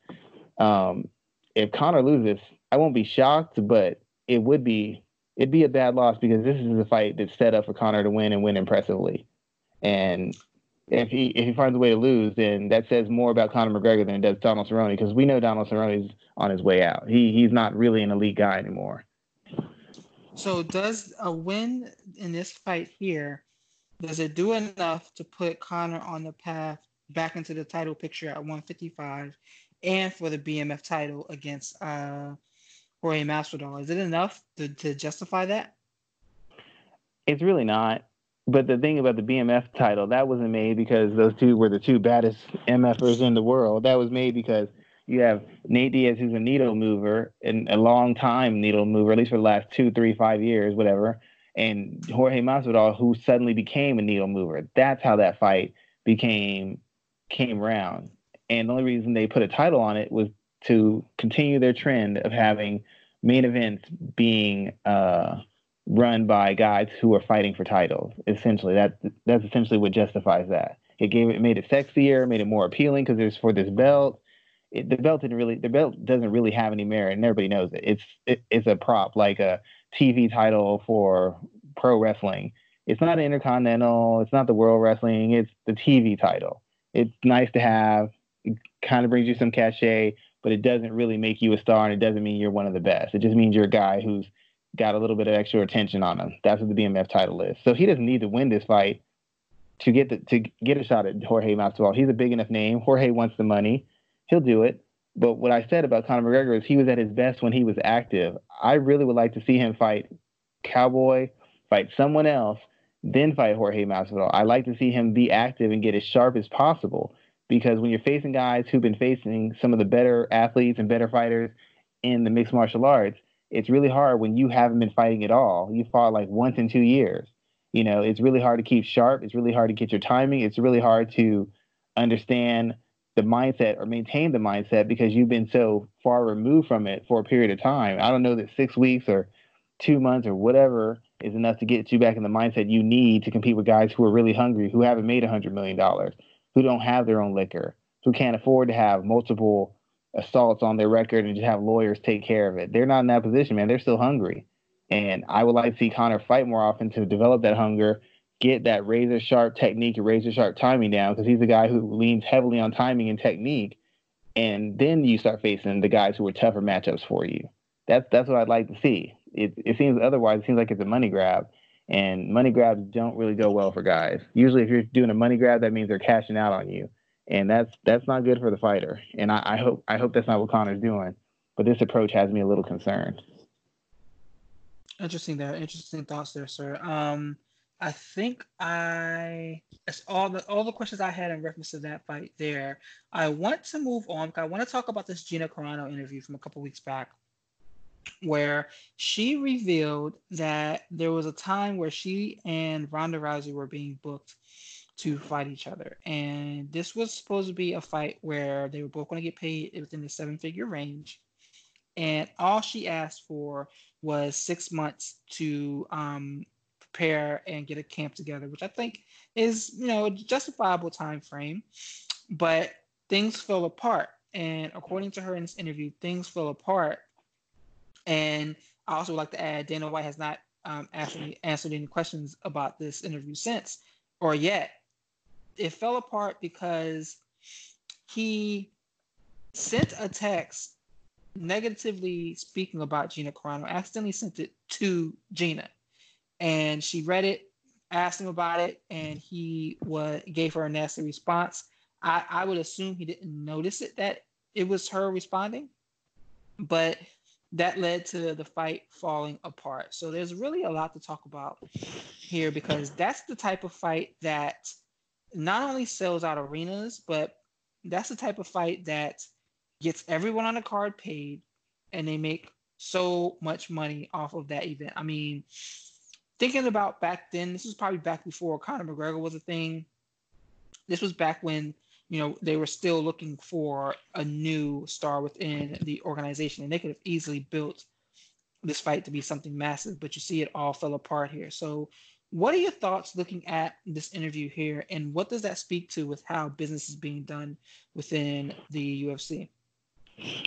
um, if Conor loses, I won't be shocked, but it would be it'd be a bad loss because this is a fight that's set up for Conor to win and win impressively. And if he if he finds a way to lose, then that says more about Conor McGregor than it does Donald Cerrone because we know Donald Cerrone is on his way out. He he's not really an elite guy anymore. So does a win in this fight here does it do enough to put Conor on the path back into the title picture at 155 and for the BMF title against uh, Jorge Masvidal? Is it enough to, to justify that? It's really not. But the thing about the BMF title, that wasn't made because those two were the two baddest MFers in the world. That was made because you have Nate Diaz, who's a needle mover and a long time needle mover, at least for the last two, three, five years, whatever and Jorge Masvidal, who suddenly became a needle mover. That's how that fight became came around. And the only reason they put a title on it was to continue their trend of having main events being uh, run by guys who are fighting for titles. Essentially, that that's essentially what justifies that. It gave it made it sexier, made it more appealing because it's for this belt. It, the belt didn't really the belt doesn't really have any merit, and everybody knows it. It's it, it's a prop like a TV title for pro wrestling. It's not intercontinental. It's not the world wrestling. It's the TV title. It's nice to have. It kind of brings you some cachet, but it doesn't really make you a star, and it doesn't mean you're one of the best. It just means you're a guy who's got a little bit of extra attention on him. That's what the BMF title is. So he doesn't need to win this fight to get the, to get a shot at Jorge Masvidal. He's a big enough name. Jorge wants the money. He'll do it. But what I said about Conor McGregor is he was at his best when he was active. I really would like to see him fight Cowboy, fight someone else, then fight Jorge Masvidal. I like to see him be active and get as sharp as possible because when you're facing guys who've been facing some of the better athletes and better fighters in the mixed martial arts, it's really hard when you haven't been fighting at all. You fought like once in two years. You know, it's really hard to keep sharp. It's really hard to get your timing. It's really hard to understand the mindset or maintain the mindset because you've been so far removed from it for a period of time. I don't know that six weeks or two months or whatever is enough to get you back in the mindset you need to compete with guys who are really hungry, who haven't made a hundred million dollars, who don't have their own liquor, who can't afford to have multiple assaults on their record and just have lawyers take care of it. They're not in that position, man. They're still hungry. And I would like to see Conor fight more often to develop that hunger get that razor sharp technique and razor sharp timing down because he's a guy who leans heavily on timing and technique. And then you start facing the guys who are tougher matchups for you. That's that's what I'd like to see. It it seems otherwise it seems like it's a money grab. And money grabs don't really go well for guys. Usually if you're doing a money grab, that means they're cashing out on you. And that's that's not good for the fighter. And I, I hope I hope that's not what Conor's doing. But this approach has me a little concerned. Interesting there. Interesting thoughts there, sir. Um I think I that's all the all the questions I had in reference to that fight there. I want to move on I want to talk about this Gina Carano interview from a couple weeks back, where she revealed that there was a time where she and Ronda Rousey were being booked to fight each other, and this was supposed to be a fight where they were both going to get paid within the seven figure range, and all she asked for was six months to um, prepare and get a camp together, which I think is, you know, a justifiable time frame. But things fell apart. And according to her in this interview, things fell apart. And I also would like to add Dana White has not um, actually answered any questions about this interview since or yet. It fell apart because he sent a text negatively speaking about Gina Carano, accidentally sent it to Gina and she read it, asked him about it, and he was gave her a nasty response. I, I would assume he didn't notice it that it was her responding, but that led to the fight falling apart. So there's really a lot to talk about here because that's the type of fight that not only sells out arenas, but that's the type of fight that gets everyone on the card paid and they make so much money off of that event. I mean, thinking about back then, this was probably back before Conor McGregor was a thing. This was back when you know they were still looking for a new star within the organization, and they could have easily built this fight to be something massive. But you see, it all fell apart here. So, what are your thoughts looking at this interview here, and what does that speak to with how business is being done within the UFC?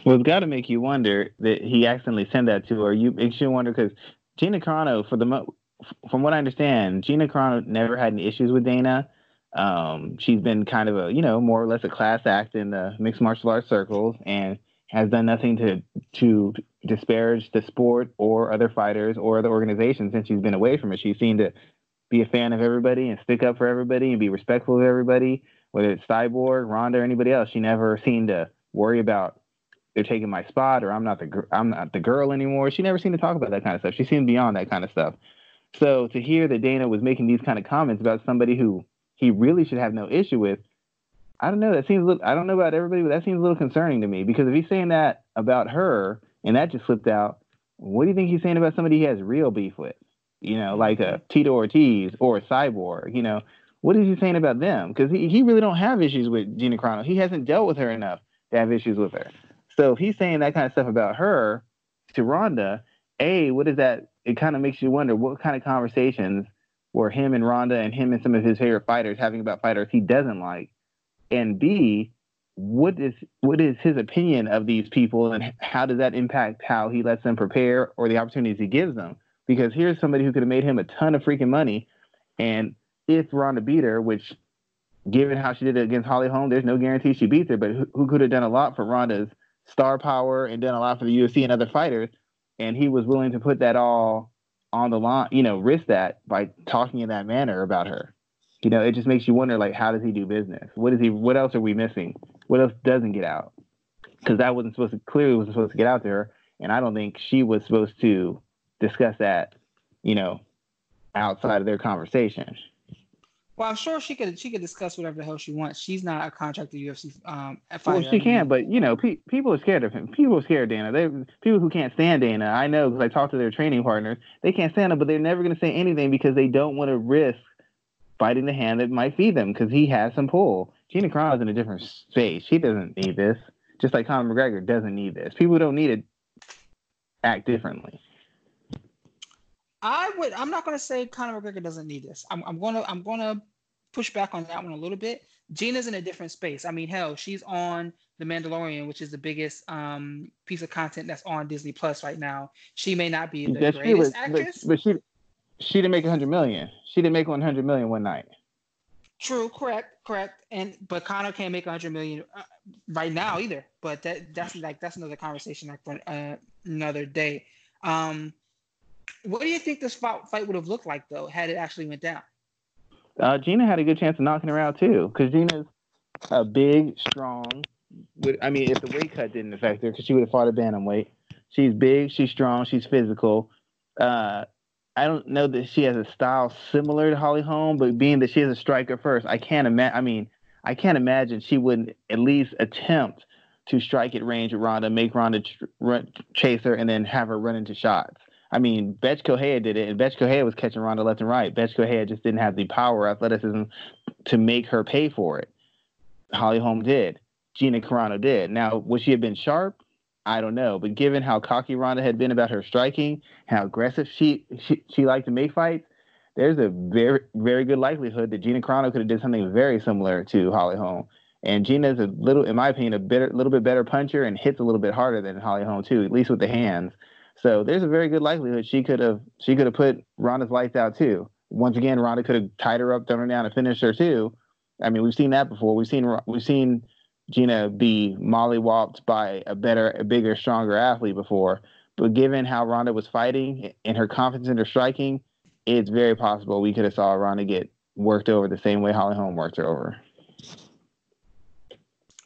Well, it's got to make you wonder that he accidentally sent that to her. You makes you wonder because Gina Carano, for the mo- from what I understand, Gina Carano never had any issues with Dana. Um, she's been kind of a, you know, more or less a class act in the mixed martial arts circles and has done nothing to to disparage the sport or other fighters or other organizations since she's been away from it. She's seemed to be a fan of everybody and stick up for everybody and be respectful of everybody, whether it's Cyborg, Ronda, or anybody else. She never seemed to worry about they're taking my spot or I'm not the I'm not the girl anymore. She never seemed to talk about that kind of stuff. She seemed beyond that kind of stuff. So to hear that Dana was making these kind of comments about somebody who he really should have no issue with, I don't know. That seems. Little, I don't know about everybody, but that seems a little concerning to me because if he's saying that about her and that just slipped out, what do you think he's saying about somebody he has real beef with? You know, mm-hmm. like a Tito Ortiz or a Cyborg. You know, what is he saying about them? Because he, he really don't have issues with Gina Carano. He hasn't dealt with her enough to have issues with her. So if he's saying that kind of stuff about her to Ronda, a what is that? It kind of makes you wonder what kind of conversations were him and Ronda and him and some of his favorite fighters having about fighters he doesn't like. And B, what is what is his opinion of these people and how does that impact how he lets them prepare or the opportunities he gives them? Because here's somebody who could have made him a ton of freaking money, and if Ronda beat her, which given how she did it against Holly Holm, there's no guarantee she beats her, but who, who could have done a lot for Ronda's star power and done a lot for the UFC and other fighters, and he was willing to put that all on the line, you know, risk that by talking in that manner about her you know, it just makes you wonder like how does he do business? What is he what else are we missing? What else doesn't get out? Because that wasn't supposed to clearly wasn't supposed to get out there. And I don't think she was supposed to discuss that, you know, outside of their conversation. Well, I'm sure she could she could discuss whatever the hell she wants. She's not a contracted UFC um, fighter. Well, she can, but you know, pe- people are scared of him. People are scared of Dana. They people who can't stand Dana. I know because I talked to their training partners. They can't stand him, but they're never going to say anything because they don't want to risk fighting the hand that might feed them because he has some pull. Gina Carano's in a different space. She doesn't need this. Just like Conor McGregor doesn't need this. People don't need to act differently. I would. I'm not going to say Conor McGregor doesn't need this. I'm, I'm going to. I'm going to push back on that one a little bit. Gina's in a different space. I mean, hell, she's on The Mandalorian, which is the biggest um, piece of content that's on Disney Plus right now. She may not be the that's greatest true, but, actress, but, she she didn't make 100 million. She didn't make 100 million one night. True, correct, correct. And but Conor can't make 100 million uh, right now either. But that that's like that's another conversation like for uh, another day. Um, what do you think this fight, would have looked like though had it actually went down? Uh, Gina had a good chance of knocking her out too, because Gina's a big, strong. I mean, if the weight cut didn't affect her, because she would have fought a bantamweight. She's big, she's strong, she's physical. Uh, I don't know that she has a style similar to Holly Holm, but being that she is a striker first, I can't imagine. I mean, I can't imagine she wouldn't at least attempt to strike at range with Ronda, make Ronda ch- run, chase her, and then have her run into shots. I mean, Bethe Correia did it, and Bethe Correia was catching Ronda left and right. Bethe Correia just didn't have the power, athleticism to make her pay for it. Holly Holm did. Gina Carano did. Now, would she have been sharp? I don't know. But given how cocky Ronda had been about her striking, how aggressive she she, she liked to make fights, there's a very very good likelihood that Gina Carano could have did something very similar to Holly Holm. And Gina's a little, in my opinion, a better, little bit better puncher and hits a little bit harder than Holly Holm too, at least with the hands. So there's a very good likelihood she could have she could have put Ronda's lights out too. Once again, Ronda could have tied her up, thrown her down, and finished her too. I mean, we've seen that before. We've seen we've seen Gina be Molly mollywopped by a better, a bigger, stronger athlete before. But given how Ronda was fighting and her confidence in her striking, it's very possible we could have saw Ronda get worked over the same way Holly Holm worked her over.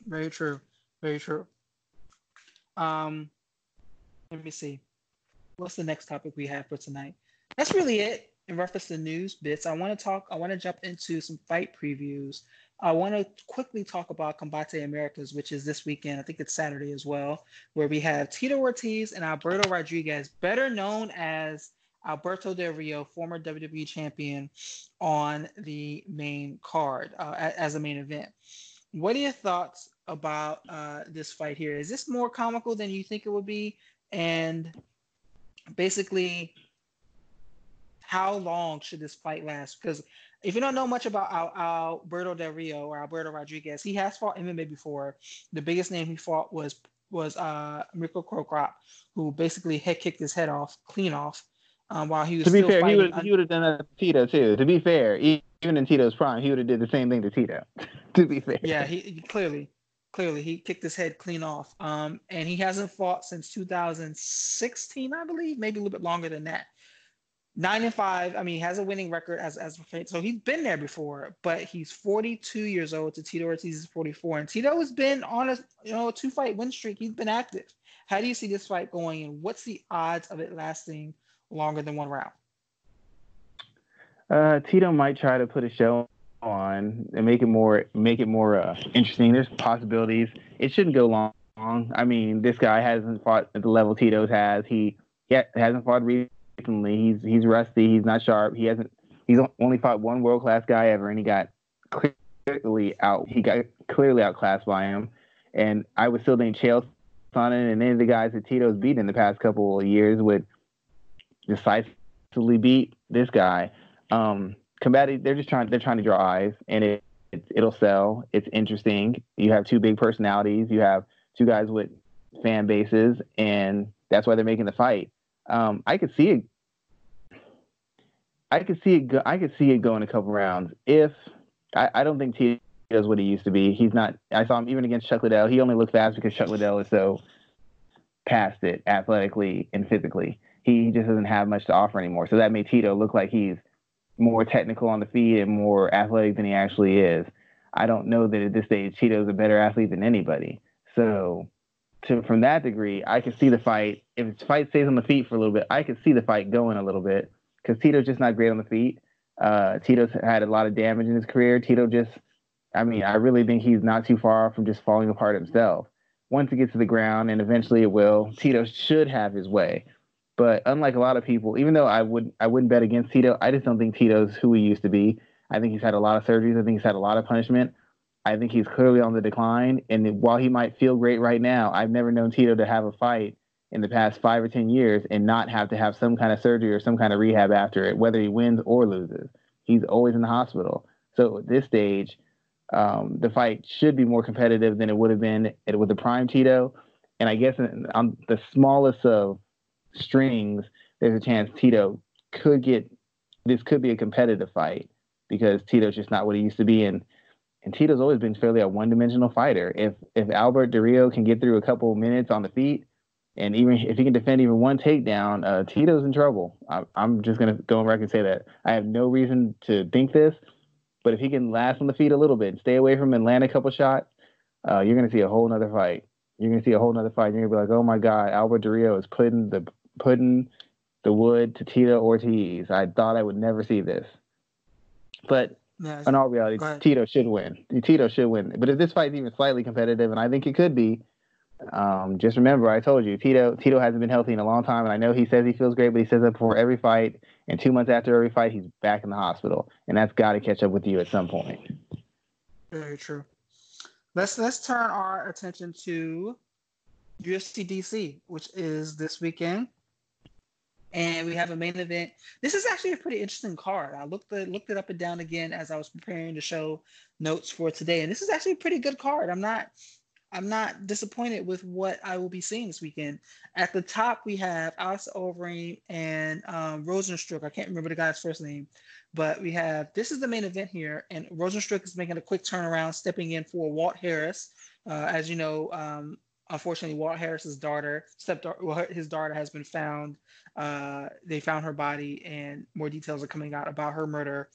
Very true. Very true. Um, let me see. What's the next topic we have for tonight? That's really it in reference to news bits. I want to talk. I want to jump into some fight previews. I want to quickly talk about Combate Americas, which is this weekend. I think it's Saturday as well, where we have Tito Ortiz and Alberto Rodriguez, better known as Alberto Del Rio, former WWE champion, on the main card uh, as a main event. What are your thoughts about uh, this fight here? Is this more comical than you think it would be? And basically, how long should this fight last? Because if you don't know much about Al- Alberto Del Rio or Alberto Rodriguez, he has fought MMA before. The biggest name he fought was was uh, Mirko Cro Cop, who basically head kicked his head off, clean off. Um, while he was to be fair, he would he would have done that to Tito too. To be fair, even in Tito's prime, he would have did the same thing to Tito. to be fair. Yeah, he, clearly, clearly he kicked his head clean off. Um, and he hasn't fought since 2016, I believe, maybe a little bit longer than that. Nine and five. I mean, he has a winning record as as so he's been there before, but he's 42 years old. To Tito Ortiz is 44, and Tito has been on a you know two fight win streak. He's been active. How do you see this fight going, and what's the odds of it lasting longer than one round? Uh, Tito might try to put a show on and make it more make it more uh, interesting. There's possibilities. It shouldn't go long. I mean, this guy hasn't fought at the level Tito's has. He, he hasn't fought recently. He's he's rusty. He's not sharp. He hasn't. He's only fought one world class guy ever, and he got clearly out. He got clearly outclassed by him. And I would still think Chael Sonnen and any of the guys that Tito's beat in the past couple of years would decisively beat this guy. Um, Combate, they're just trying. They're trying to draw eyes, and it, it it'll sell. It's interesting. You have two big personalities. You have two guys with fan bases, and that's why they're making the fight. Um, I could see it I could see it. Go, I could see it going a couple rounds. If I, I don't think Tito is what he used to be. He's not. I saw him even against Chuck Liddell. He only looked fast because Chuck Liddell is so past it athletically and physically. He just doesn't have much to offer anymore. So that made Tito look like he's more technical on the feet and more athletic than he actually is. I don't know that at this stage Tito's a better athlete than anybody. So to from that degree, I can see the fight. If the fight stays on the feet for a little bit, I can see the fight going a little bit because Tito's just not great on the feet. Uh, Tito's had a lot of damage in his career. Tito just, I mean, I really think he's not too far from just falling apart himself. Once it gets to the ground, and eventually it will, Tito should have his way. But unlike a lot of people, even though I would I wouldn't bet against Tito, I just don't think Tito's who he used to be. I think he's had a lot of surgeries. I think he's had a lot of punishment. I think he's clearly on the decline. And while he might feel great right now, I've never known Tito to have a fight in the past five or 10 years and not have to have some kind of surgery or some kind of rehab after it, whether he wins or loses. He's always in the hospital. So at this stage, um, the fight should be more competitive than it would have been with the prime Tito. And I guess on the smallest of strings, there's a chance Tito could get this could be a competitive fight because Tito's just not what he used to be. And and Tito's always been fairly a one dimensional fighter. If if Albert Del Rio can get through a couple minutes on the feet, and even if he can defend even one takedown, uh, Tito's in trouble. I, am just gonna go on record and say that I have no reason to think this, but if he can last on the feet a little bit, stay away from him and land a couple shots, uh, you're gonna see a whole nother fight. You're gonna see a whole nother fight. You're gonna be like, oh my god, Albert Del Rio is putting the putting the wood to Tito Ortiz. I thought I would never see this, but in all reality, Tito should win. Tito should win. But if this fight's even slightly competitive, and I think it could be, um, just remember, I told you, Tito Tito hasn't been healthy in a long time, and I know he says he feels great, but he says that before every fight, and two months after every fight, he's back in the hospital, and that's got to catch up with you at some point. Very true. Let's let's turn our attention to UFC DC, which is this weekend, and we have a main event. This is actually a pretty interesting card. I looked the, looked it up and down again as I was preparing to show notes for today, and this is actually a pretty good card. I'm not I'm not disappointed with what I will be seeing this weekend. At the top, we have Alex Overeem and um, Rozenstruik. I can't remember the guy's first name, but we have this is the main event here, and Rozenstruik is making a quick turnaround, stepping in for Walt Harris. Uh, as you know, um, unfortunately, Walt Harris's daughter, stepdaughter, well, his daughter has been found. Uh, they found her body, and more details are coming out about her murder.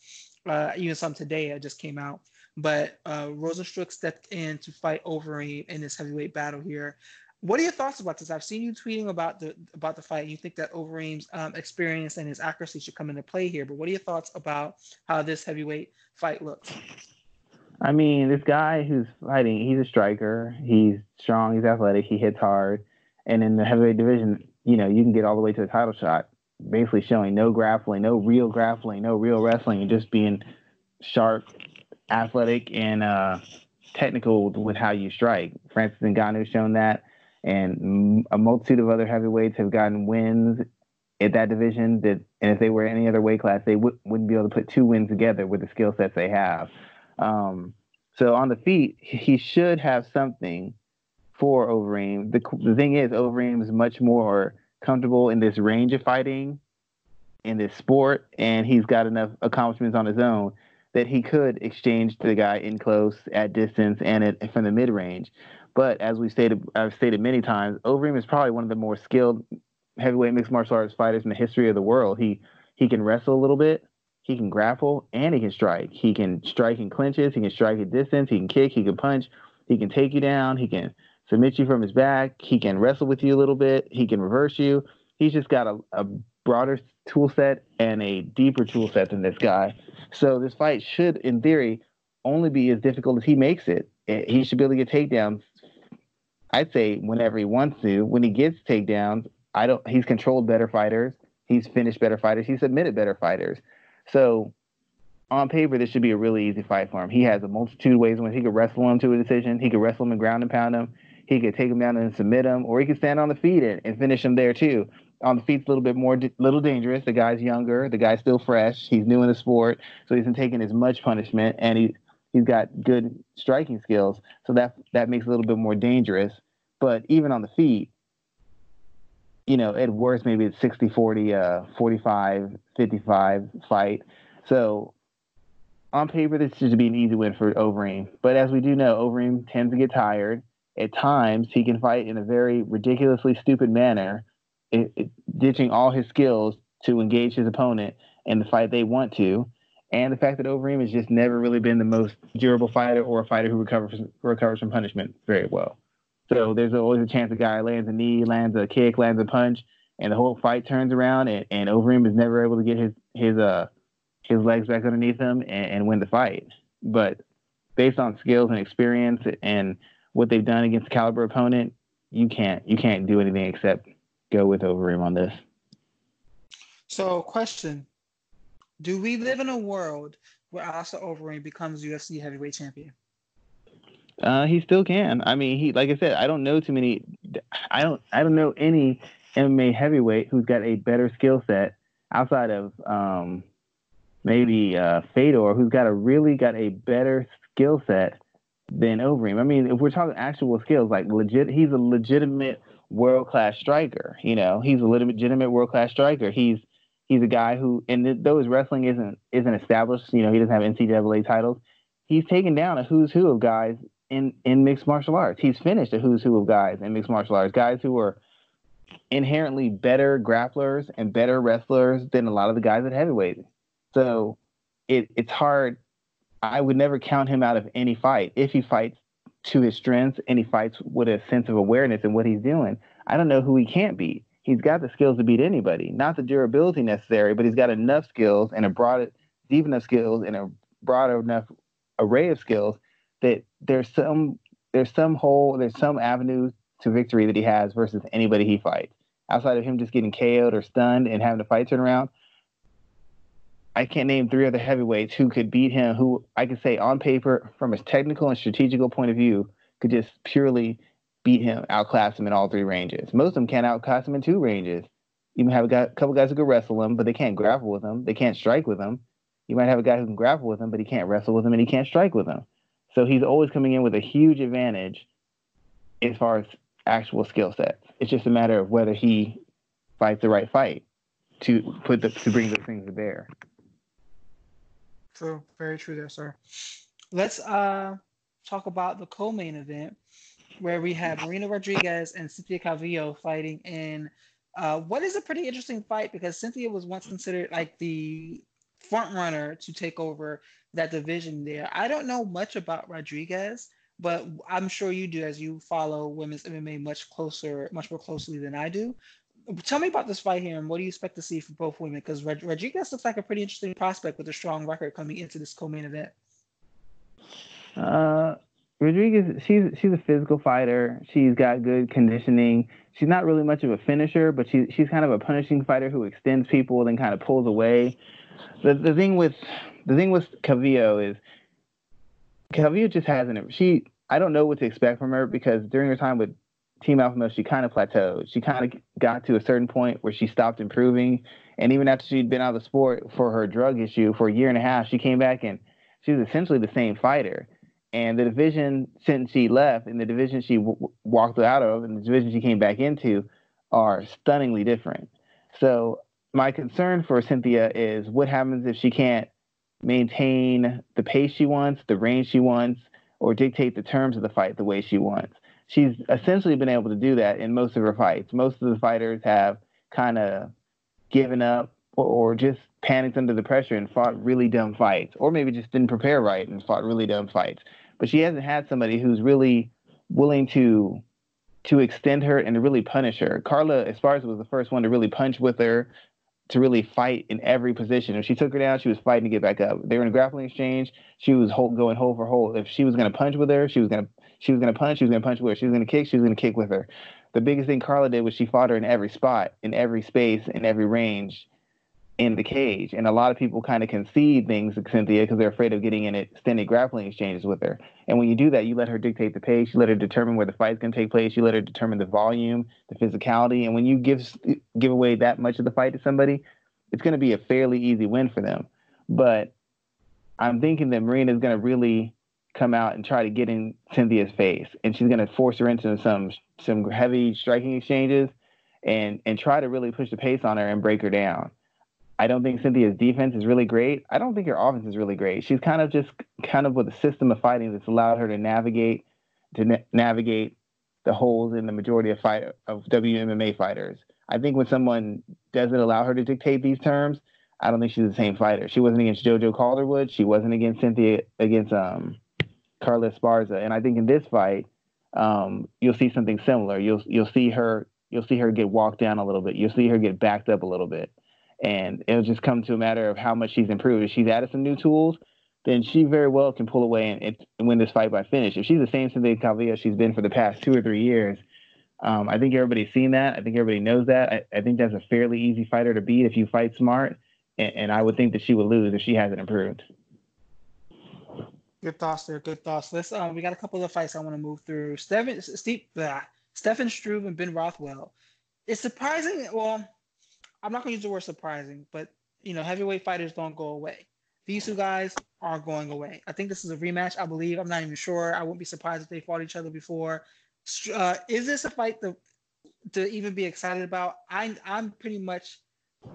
Uh, even some today it just came out. But uh, Rozenstruik stepped in to fight Overeem in this heavyweight battle here. What are your thoughts about this? I've seen you tweeting about the about the fight. And you think that Overeem's um, experience and his accuracy should come into play here. But what are your thoughts about how this heavyweight fight looks? I mean, this guy who's fighting, he's a striker. He's strong. He's athletic. He hits hard. And in the heavyweight division, you know, you can get all the way to the title shot, basically showing no grappling, no real grappling, no real wrestling, and just being sharp athletic and uh, technical with how you strike. Francis Ngannou's shown that, and a multitude of other heavyweights have gotten wins at that division. That and if they were any other weight class, they w- wouldn't be able to put two wins together with the skill sets they have. Um, so on the feet, he should have something for Overeem. The the thing is, Overeem is much more comfortable in this range of fighting in this sport, and he's got enough accomplishments on his own that he could exchange the guy in close, at distance, and at, from the mid range. But as we stated, I've stated many times, Overeem is probably one of the more skilled heavyweight mixed martial arts fighters in the history of the world. He he can wrestle a little bit, he can grapple, and he can strike. He can strike in clinches, he can strike at distance, he can kick, he can punch, he can take you down, he can submit you from his back, he can wrestle with you a little bit, he can reverse you. He's just got a, a broader tool set and a deeper tool set than this guy. So this fight should, in theory, only be as difficult as he makes it. He should be able to get takedowns. I'd say whenever he wants to. When he gets takedowns, I don't. He's controlled better fighters. He's finished better fighters. He's submitted better fighters. So on paper, this should be a really easy fight for him. He has a multitude of ways in which he could wrestle him to a decision. He could wrestle him and ground and pound him. He could take him down and submit him, or he could stand on the feet and, and finish him there too. On the feet's a little bit more, little dangerous. The guy's younger. The guy's still fresh. He's new in the sport, so he hasn't taken as much punishment, and he he's got good striking skills. So that that makes it a little bit more dangerous. But even on the feet, you know, at worst, maybe it's 60 40, uh, 45 55 fight. So on paper, this should be an easy win for Overeem. But as we do know, Overeem tends to get tired. At times, he can fight in a very ridiculously stupid manner, it, it, ditching all his skills to engage his opponent in the fight they want to. And the fact that Overeem has just never really been the most durable fighter or a fighter who recovers recovers from punishment very well. So there's always a chance a guy lands a knee, lands a kick, lands a punch, and the whole fight turns around, and, and Overeem is never able to get his his uh his legs back underneath him and, and win the fight. But based on skills and experience and what they've done against caliber opponent, you can't you can't do anything except go with Overeem on this. So, question: Do we live in a world where Asa Overeem becomes UFC heavyweight champion? Uh, he still can. I mean, he like I said, I don't know too many. I don't. I don't know any MMA heavyweight who's got a better skill set outside of um, maybe uh, Fedor, who's got a really got a better skill set than Overeem. I mean, if we're talking actual skills, like legit, he's a legitimate world class striker. You know, he's a legitimate world class striker. He's he's a guy who, and though his wrestling isn't isn't established, you know, he doesn't have NCAA titles. He's taken down a who's who of guys in in mixed martial arts. He's finished a who's who of guys in mixed martial arts, guys who are inherently better grapplers and better wrestlers than a lot of the guys at heavyweight. So it it's hard. I would never count him out of any fight if he fights to his strengths and he fights with a sense of awareness and what he's doing. I don't know who he can't beat. He's got the skills to beat anybody, not the durability necessary, but he's got enough skills and a broad, deep enough skills and a broad enough array of skills that there's some there's some hole there's some avenue to victory that he has versus anybody he fights outside of him just getting KO'd or stunned and having the fight turn around. I can't name three other heavyweights who could beat him. Who I could say on paper, from a technical and strategical point of view, could just purely beat him, outclass him in all three ranges. Most of them can't outclass him in two ranges. You might have a, guy, a couple guys who can wrestle him, but they can't grapple with him. They can't strike with him. You might have a guy who can grapple with him, but he can't wrestle with him and he can't strike with him. So he's always coming in with a huge advantage as far as actual skill sets. It's just a matter of whether he fights the right fight to put the, to bring those things to bear. True, very true there, sir. Let's uh talk about the co-main event where we have Marina Rodriguez and Cynthia Calvillo fighting in uh, what is a pretty interesting fight because Cynthia was once considered like the front runner to take over that division there. I don't know much about Rodriguez, but I'm sure you do as you follow women's MMA much closer, much more closely than I do. Tell me about this fight here and what do you expect to see from both women? Because Rod- Rodriguez looks like a pretty interesting prospect with a strong record coming into this co-main event. Uh, Rodriguez, she's she's a physical fighter. She's got good conditioning. She's not really much of a finisher, but she she's kind of a punishing fighter who extends people then kind of pulls away. The the thing with the thing with Calvillo is Calvillo just hasn't. She I don't know what to expect from her because during her time with Team Alpha Male, she kind of plateaued. She kind of got to a certain point where she stopped improving, and even after she'd been out of the sport for her drug issue for a year and a half, she came back and she was essentially the same fighter. And the division since she left, and the division she w- walked out of, and the division she came back into, are stunningly different. So my concern for Cynthia is what happens if she can't maintain the pace she wants, the range she wants, or dictate the terms of the fight the way she wants. She's essentially been able to do that in most of her fights. Most of the fighters have kind of given up or, or just panicked under the pressure and fought really dumb fights, or maybe just didn't prepare right and fought really dumb fights. But she hasn't had somebody who's really willing to to extend her and to really punish her. Carla Esparza was the first one to really punch with her, to really fight in every position. If she took her down, she was fighting to get back up. They were in a grappling exchange. She was hold, going hold for hold. If she was going to punch with her, she was going to she was going to punch. She was going to punch with her. She was going to kick. She was going to kick with her. The biggest thing Carla did was she fought her in every spot, in every space, in every range, in the cage. And a lot of people kind of concede things to Cynthia because they're afraid of getting in extended grappling exchanges with her. And when you do that, you let her dictate the pace. You let her determine where the fight's going to take place. You let her determine the volume, the physicality. And when you give give away that much of the fight to somebody, it's going to be a fairly easy win for them. But I'm thinking that Marina is going to really come out and try to get in Cynthia's face, and she's going to force her into some some heavy striking exchanges, and and try to really push the pace on her and break her down. I don't think Cynthia's defense is really great. I don't think her offense is really great. She's kind of just kind of with a system of fighting that's allowed her to navigate to na- navigate the holes in the majority of fight of WMMA fighters. I think when someone doesn't allow her to dictate these terms, I don't think she's the same fighter. She wasn't against JoJo Calderwood. She wasn't against Cynthia against um, Carla Esparza. And I think in this fight, um, you'll see something similar. You'll you'll see her you'll see her get walked down a little bit. You'll see her get backed up a little bit and it'll just come to a matter of how much she's improved. If she's added some new tools, then she very well can pull away and, and win this fight by finish. If she's the same Cynthia Calvillo she's been for the past two or three years, um, I think everybody's seen that. I think everybody knows that. I, I, think that's a fairly easy fighter to beat if you fight smart, and, and I would think that she would lose if she hasn't improved. Good thoughts there. Good thoughts. Let's. Um, we got a couple of fights I want to move through. Stephen, Steve, blah, Stefan Struve and Ben Rothwell. It's surprising. Well, I'm not going to use the word surprising, but you know, heavyweight fighters don't go away. These two guys are going away. I think this is a rematch. I believe. I'm not even sure. I wouldn't be surprised if they fought each other before. Uh, is this a fight to, to even be excited about? I, I'm pretty much,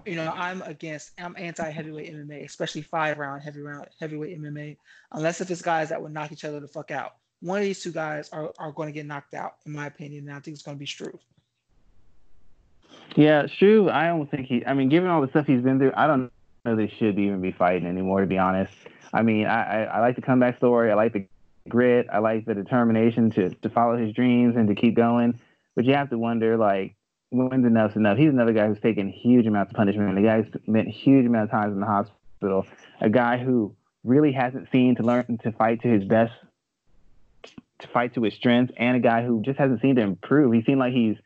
you know, I'm against. I'm anti heavyweight MMA, especially five round heavy round heavyweight MMA, unless if it's guys that would knock each other the fuck out. One of these two guys are, are going to get knocked out, in my opinion, and I think it's going to be Struve. Yeah, Struve, I don't think he. I mean, given all the stuff he's been through, I don't know they should even be fighting anymore. To be honest, I mean, I, I, I like the comeback story. I like the grit. I like the determination to to follow his dreams and to keep going. But you have to wonder, like, when's enough's enough? He's another guy who's taken huge amounts of punishment. The guy spent huge amount of times in the hospital. A guy who really hasn't seen to learn to fight to his best, to fight to his strengths, and a guy who just hasn't seen to improve. He seemed like he's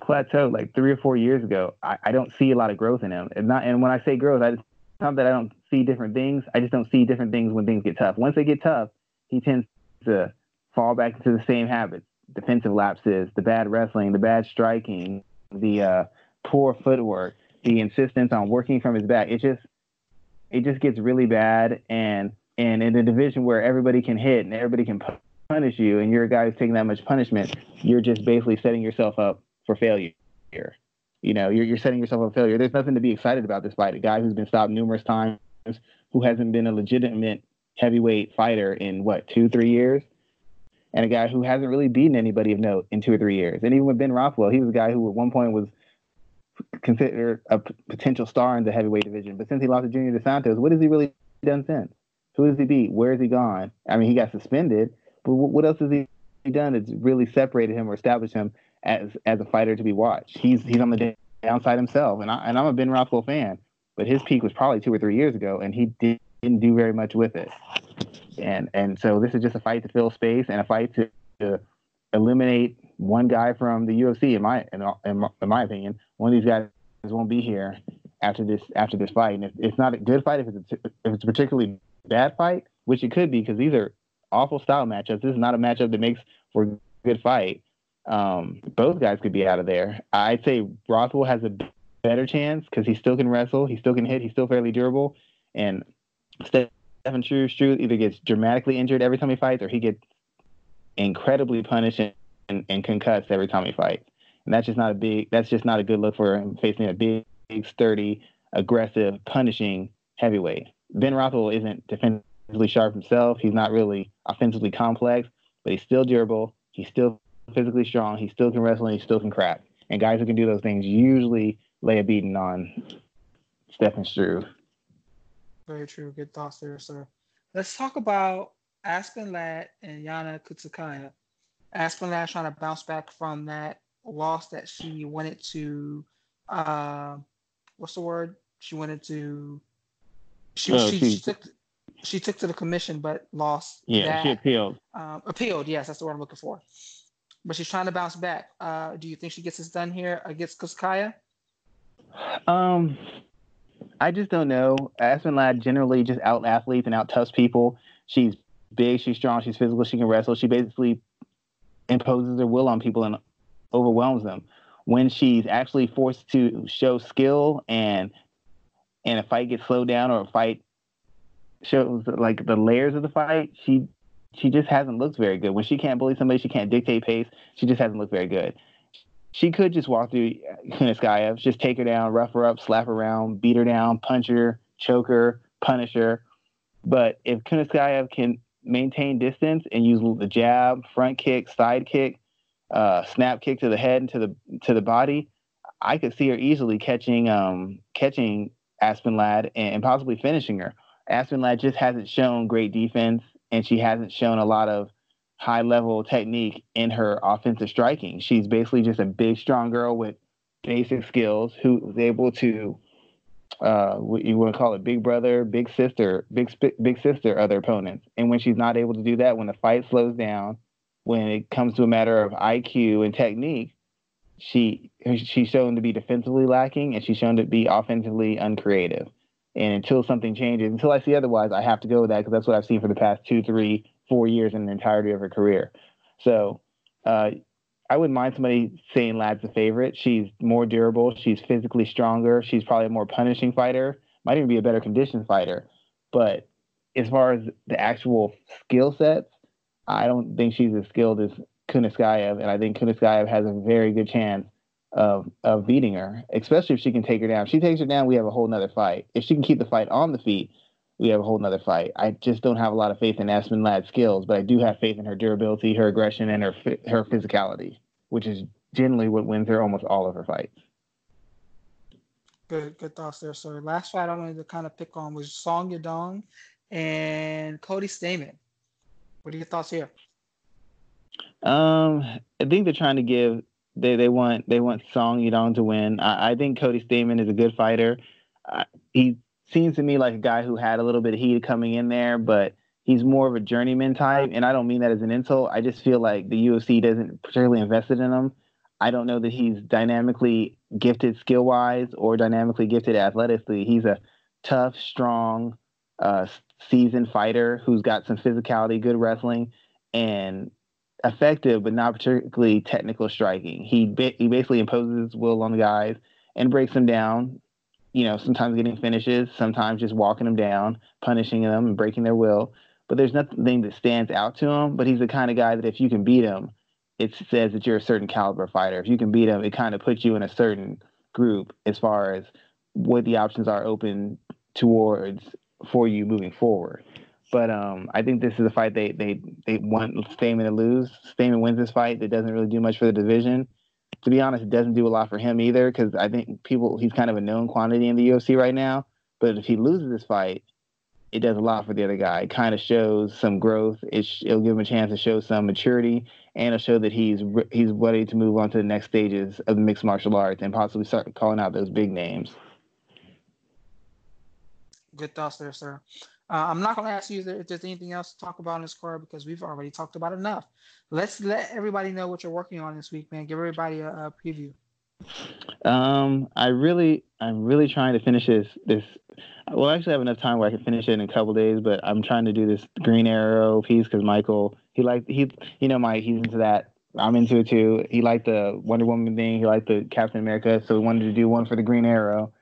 plateaued like three or four years ago. I, I don't see a lot of growth in him. And not and when I say growth, I just not that I don't see different things. I just don't see different things when things get tough. Once they get tough, he tends to fall back into the same habits: defensive lapses, the bad wrestling, the bad striking, the uh, poor footwork, the insistence on working from his back. It just it just gets really bad. And and in a division where everybody can hit and everybody can punish you, and you're a guy who's taking that much punishment, you're just basically setting yourself up for failure. You know, you're, you're setting yourself up for failure. There's nothing to be excited about this fight. A guy who's been stopped numerous times, who hasn't been a legitimate heavyweight fighter in what two, three years, and a guy who hasn't really beaten anybody of note in two or three years. And even with Ben Rothwell, he was a guy who at one point was considered a p- potential star in the heavyweight division. But since he lost to Junior Dos Santos, what has he really done since? Who has he beat? Where has he gone? I mean, he got suspended, but w- what else has he done that's really separated him or established him as as a fighter to be watched. He's he's on the downside himself, and I and I'm a Ben Rothwell fan, but his peak was probably two or three years ago, and he did, didn't do very much with it. And and so this is just a fight to fill space and a fight to, to eliminate one guy from the UFC. In my, in my in my opinion, one of these guys won't be here after this after this fight. And if it's not a good fight, if it's a, if it's a particularly bad fight, which it could be, because these are awful style matchups. This is not a matchup that makes for a good fight um, both guys could be out of there. I'd say Rothwell has a better chance because he still can wrestle, he still can hit, he's still fairly durable, and Stefan Struve either gets dramatically injured every time he fights, or he gets incredibly punished and, and, and concussed every time he fights. And that's just not a big. That's just not a good look for him facing a big sturdy, aggressive, punishing heavyweight. Ben Rothwell isn't defensively sharp himself. He's not really offensively complex, but he's still durable. He's still physically strong. He still can wrestle and he still can crack. And guys who can do those things usually lay a beating on Stefan Struve. Very true. Good thoughts there, sir. Let's talk about Aspen Ladd and Yana Kunitskaya. Aspen Ladd trying to bounce back from that loss that she wanted to. Uh, what's the word? She wanted to. She, oh, she, she, she, took she took to the commission but lost. Yeah, that. she appealed. Um, appealed. Yes, that's the word I'm looking for. But she's trying to bounce back. Uh, do you think she gets this done here against Kunitskaya? Um, I just don't know. Aspen Ladd generally just out athletes and out toughs people. She's big, she's strong, she's physical, she can wrestle. She basically imposes her will on people and overwhelms them. When she's actually forced to show skill and and a fight gets slowed down or a fight shows like the layers of the fight, she she just hasn't looked very good. When she can't bully somebody, she can't dictate pace. She just hasn't looked very good. She could just walk through Kunitskaya, just take her down, rough her up, slap her around, beat her down, punch her, choke her, punish her. But if Kunitskaya can maintain distance and use the jab, front kick, side kick, uh, snap kick to the head and to the to the body, I could see her easily catching um, catching Aspen Ladd and, and possibly finishing her. Aspen Ladd just hasn't shown great defense, and she hasn't shown a lot of high level technique in her offensive striking. She's basically just a big, strong girl with basic skills who is able to uh, what you want to call it big brother, big sister, big big sister other opponents. And when she's not able to do that, when the fight slows down, when it comes to a matter of IQ and technique, she she's shown to be defensively lacking and she's shown to be offensively uncreative. And until something changes, until I see otherwise, I have to go with that because that's what I've seen for the past two, three, four years in the entirety of her career. So uh, I wouldn't mind somebody saying Ladd's a favorite. She's more durable. She's physically stronger. She's probably a more punishing fighter. Might even be a better conditioned fighter. But as far as the actual skill sets, I don't think she's as skilled as Kunitskaya, and I think Kunitskaya has a very good chance of of beating her, especially if she can take her down. If she takes her down, we have a whole nother fight. If she can keep the fight on the feet, we have a whole nother fight. I just don't have a lot of faith in Aspen Ladd's skills, but I do have faith in her durability, her aggression, and her her physicality, which is generally what wins her almost all of her fights. Good, good thoughts there, sir. Last fight I wanted to kind of pick on was Song Yadong and Cody Stamann. What are your thoughts here? Um, I think they're trying to give they they want they want Song Yadong to win. I, I think Cody Stamann is a good fighter. Uh, he seems to me like a guy who had a little bit of heat coming in there, but he's more of a journeyman type. And I don't mean that as an insult. I just feel like the UFC doesn't particularly invested in him. I don't know that he's dynamically gifted skill wise or dynamically gifted athletically. He's a tough, strong, uh, seasoned fighter who's got some physicality, good wrestling, and effective, but not particularly technical striking. He ba- he basically imposes his will on the guys and breaks them down you know, sometimes getting finishes, sometimes just walking them down, punishing them, and breaking their will. But there's nothing that stands out to him. But he's the kind of guy that if you can beat him, it says that you're a certain caliber fighter. If you can beat him, it kind of puts you in a certain group as far as what the options are open towards for you moving forward. But um, I think this is a fight they they they want Stamann to lose. Stamann wins this fight. That doesn't really do much for the division to be honest, it doesn't do a lot for him either because I think people he's kind of a known quantity in the UFC right now. But if he loses this fight, it does a lot for the other guy. It kind of shows some growth. It will give him a chance to show some maturity, and it'll show that he's he's ready to move on to the next stages of the mixed martial arts and possibly start calling out those big names. Good thoughts there, sir. Uh, I'm not going to ask you if there's anything else to talk about in this card because we've already talked about enough. Let's let everybody know what you're working on this week, man. Give everybody a, a preview. Um, I really, I'm really trying to finish this. This, well, I actually have enough time where I can finish it in a couple days, but I'm trying to do this Green Arrow piece because Michael, he liked he, you know, Mike, he's into that. I'm into it too. He liked the Wonder Woman thing. He liked the Captain America, so we wanted to do one for the Green Arrow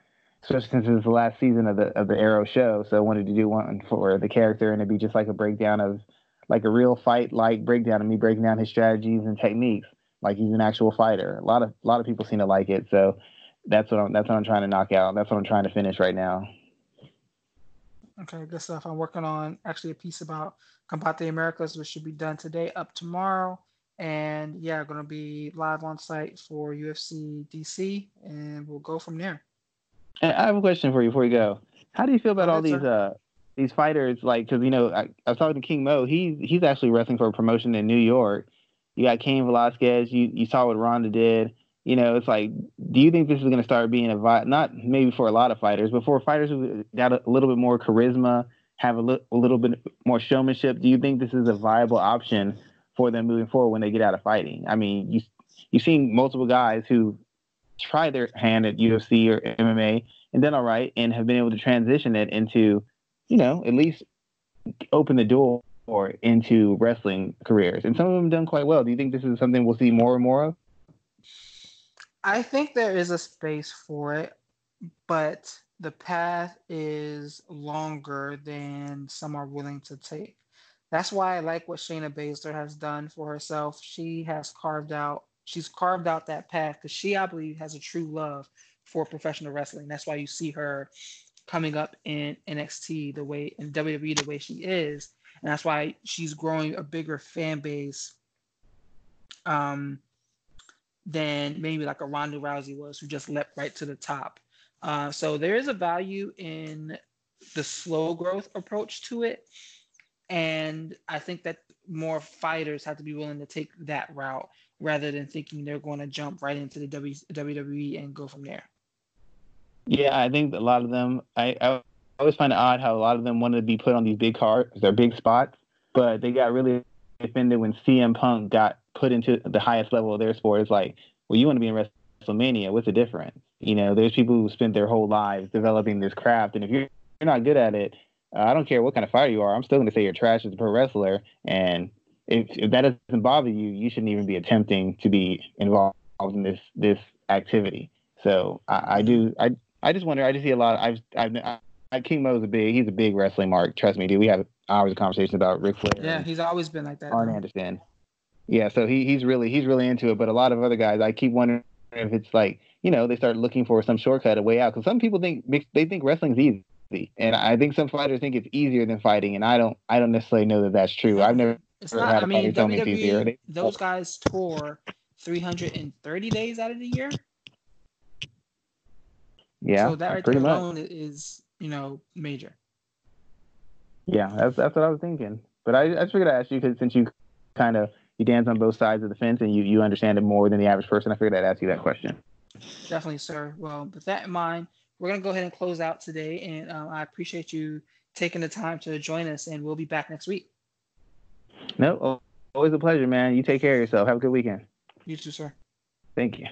especially since it's the last season of the of the Arrow show. So I wanted to do one for the character, and it'd be just like a breakdown of like a real fight like breakdown of me breaking down his strategies and techniques, like he's an actual fighter. A lot of a lot of people seem to like it. So that's what I'm that's what I'm trying to knock out. That's what I'm trying to finish right now. Okay, good stuff. I'm working on actually a piece about Combate Americas, which should be done today, up tomorrow. And yeah, going to be live on site for UFC DC, and we'll go from there. And I have a question for you before you go. How do you feel about all these uh these fighters? Like, because you know, I, I was talking to King Mo. He's he's actually wrestling for a promotion in New York. You got Cain Velasquez. You you saw what Ronda did. You know, it's like, do you think this is going to start being a vi- not maybe for a lot of fighters, but for fighters who got a, a little bit more charisma, have a, li- a little bit more showmanship? Do you think this is a viable option for them moving forward when they get out of fighting? I mean, you you've seen multiple guys who try their hand at UFC or MMA and done all right and have been able to transition it into, you know, at least open the door into wrestling careers. And some of them done quite well. Do you think this is something we'll see more and more of? I think there is a space for it, but the path is longer than some are willing to take. That's why I like what Shayna Baszler has done for herself. She has carved out, she's carved out that path because she, I believe, has a true love for professional wrestling. That's why you see her coming up in NXT the way in WWE the way she is, and that's why she's growing a bigger fan base um, than maybe like a Ronda Rousey was, who just leapt right to the top. Uh, so there is a value in the slow growth approach to it, and I think that more fighters have to be willing to take that route rather than thinking they're going to jump right into the WWE and go from there. Yeah, I think a lot of them. I, I always find it odd how a lot of them wanted to be put on these big cards, their big spots, but they got really offended when CM Punk got put into the highest level of their sport. It's like, well, you want to be in WrestleMania. What's the difference? You know, there's people who spent their whole lives developing this craft, and if you're you're not good at it, uh, I don't care what kind of fighter you are. I'm still going to say you're trash as a pro wrestler, and if, if that doesn't bother you, you shouldn't even be attempting to be involved in this this activity. So I, I do I I just wonder. I just see a lot. Of, I've I've I, King Mo's a big. He's a big wrestling mark. Trust me, dude. We have hours of conversation about Ric Flair. Yeah, he's always been like that. Arn Anderson. Yeah, so he he's really he's really into it. But a lot of other guys, I keep wondering if it's like you know they start looking for some shortcut, a way out. Because some people think they think wrestling's easy, and I think some fighters think it's easier than fighting, and I don't I don't necessarily know that that's true. I've never. It's not. I mean, WWE, those guys tour 330 days out of the year. Yeah. So that right pretty alone much. is, you know, major. Yeah, that's that's what I was thinking. But I, I just figured I'd ask you because since you kind of you dance on both sides of the fence and you you understand it more than the average person, I figured I'd ask you that question. Definitely, sir. Well, with that in mind, we're gonna go ahead and close out today, and um, I appreciate you taking the time to join us, and we'll be back next week. No, always a pleasure, man. You take care of yourself. Have a good weekend. You too, sir. Thank you.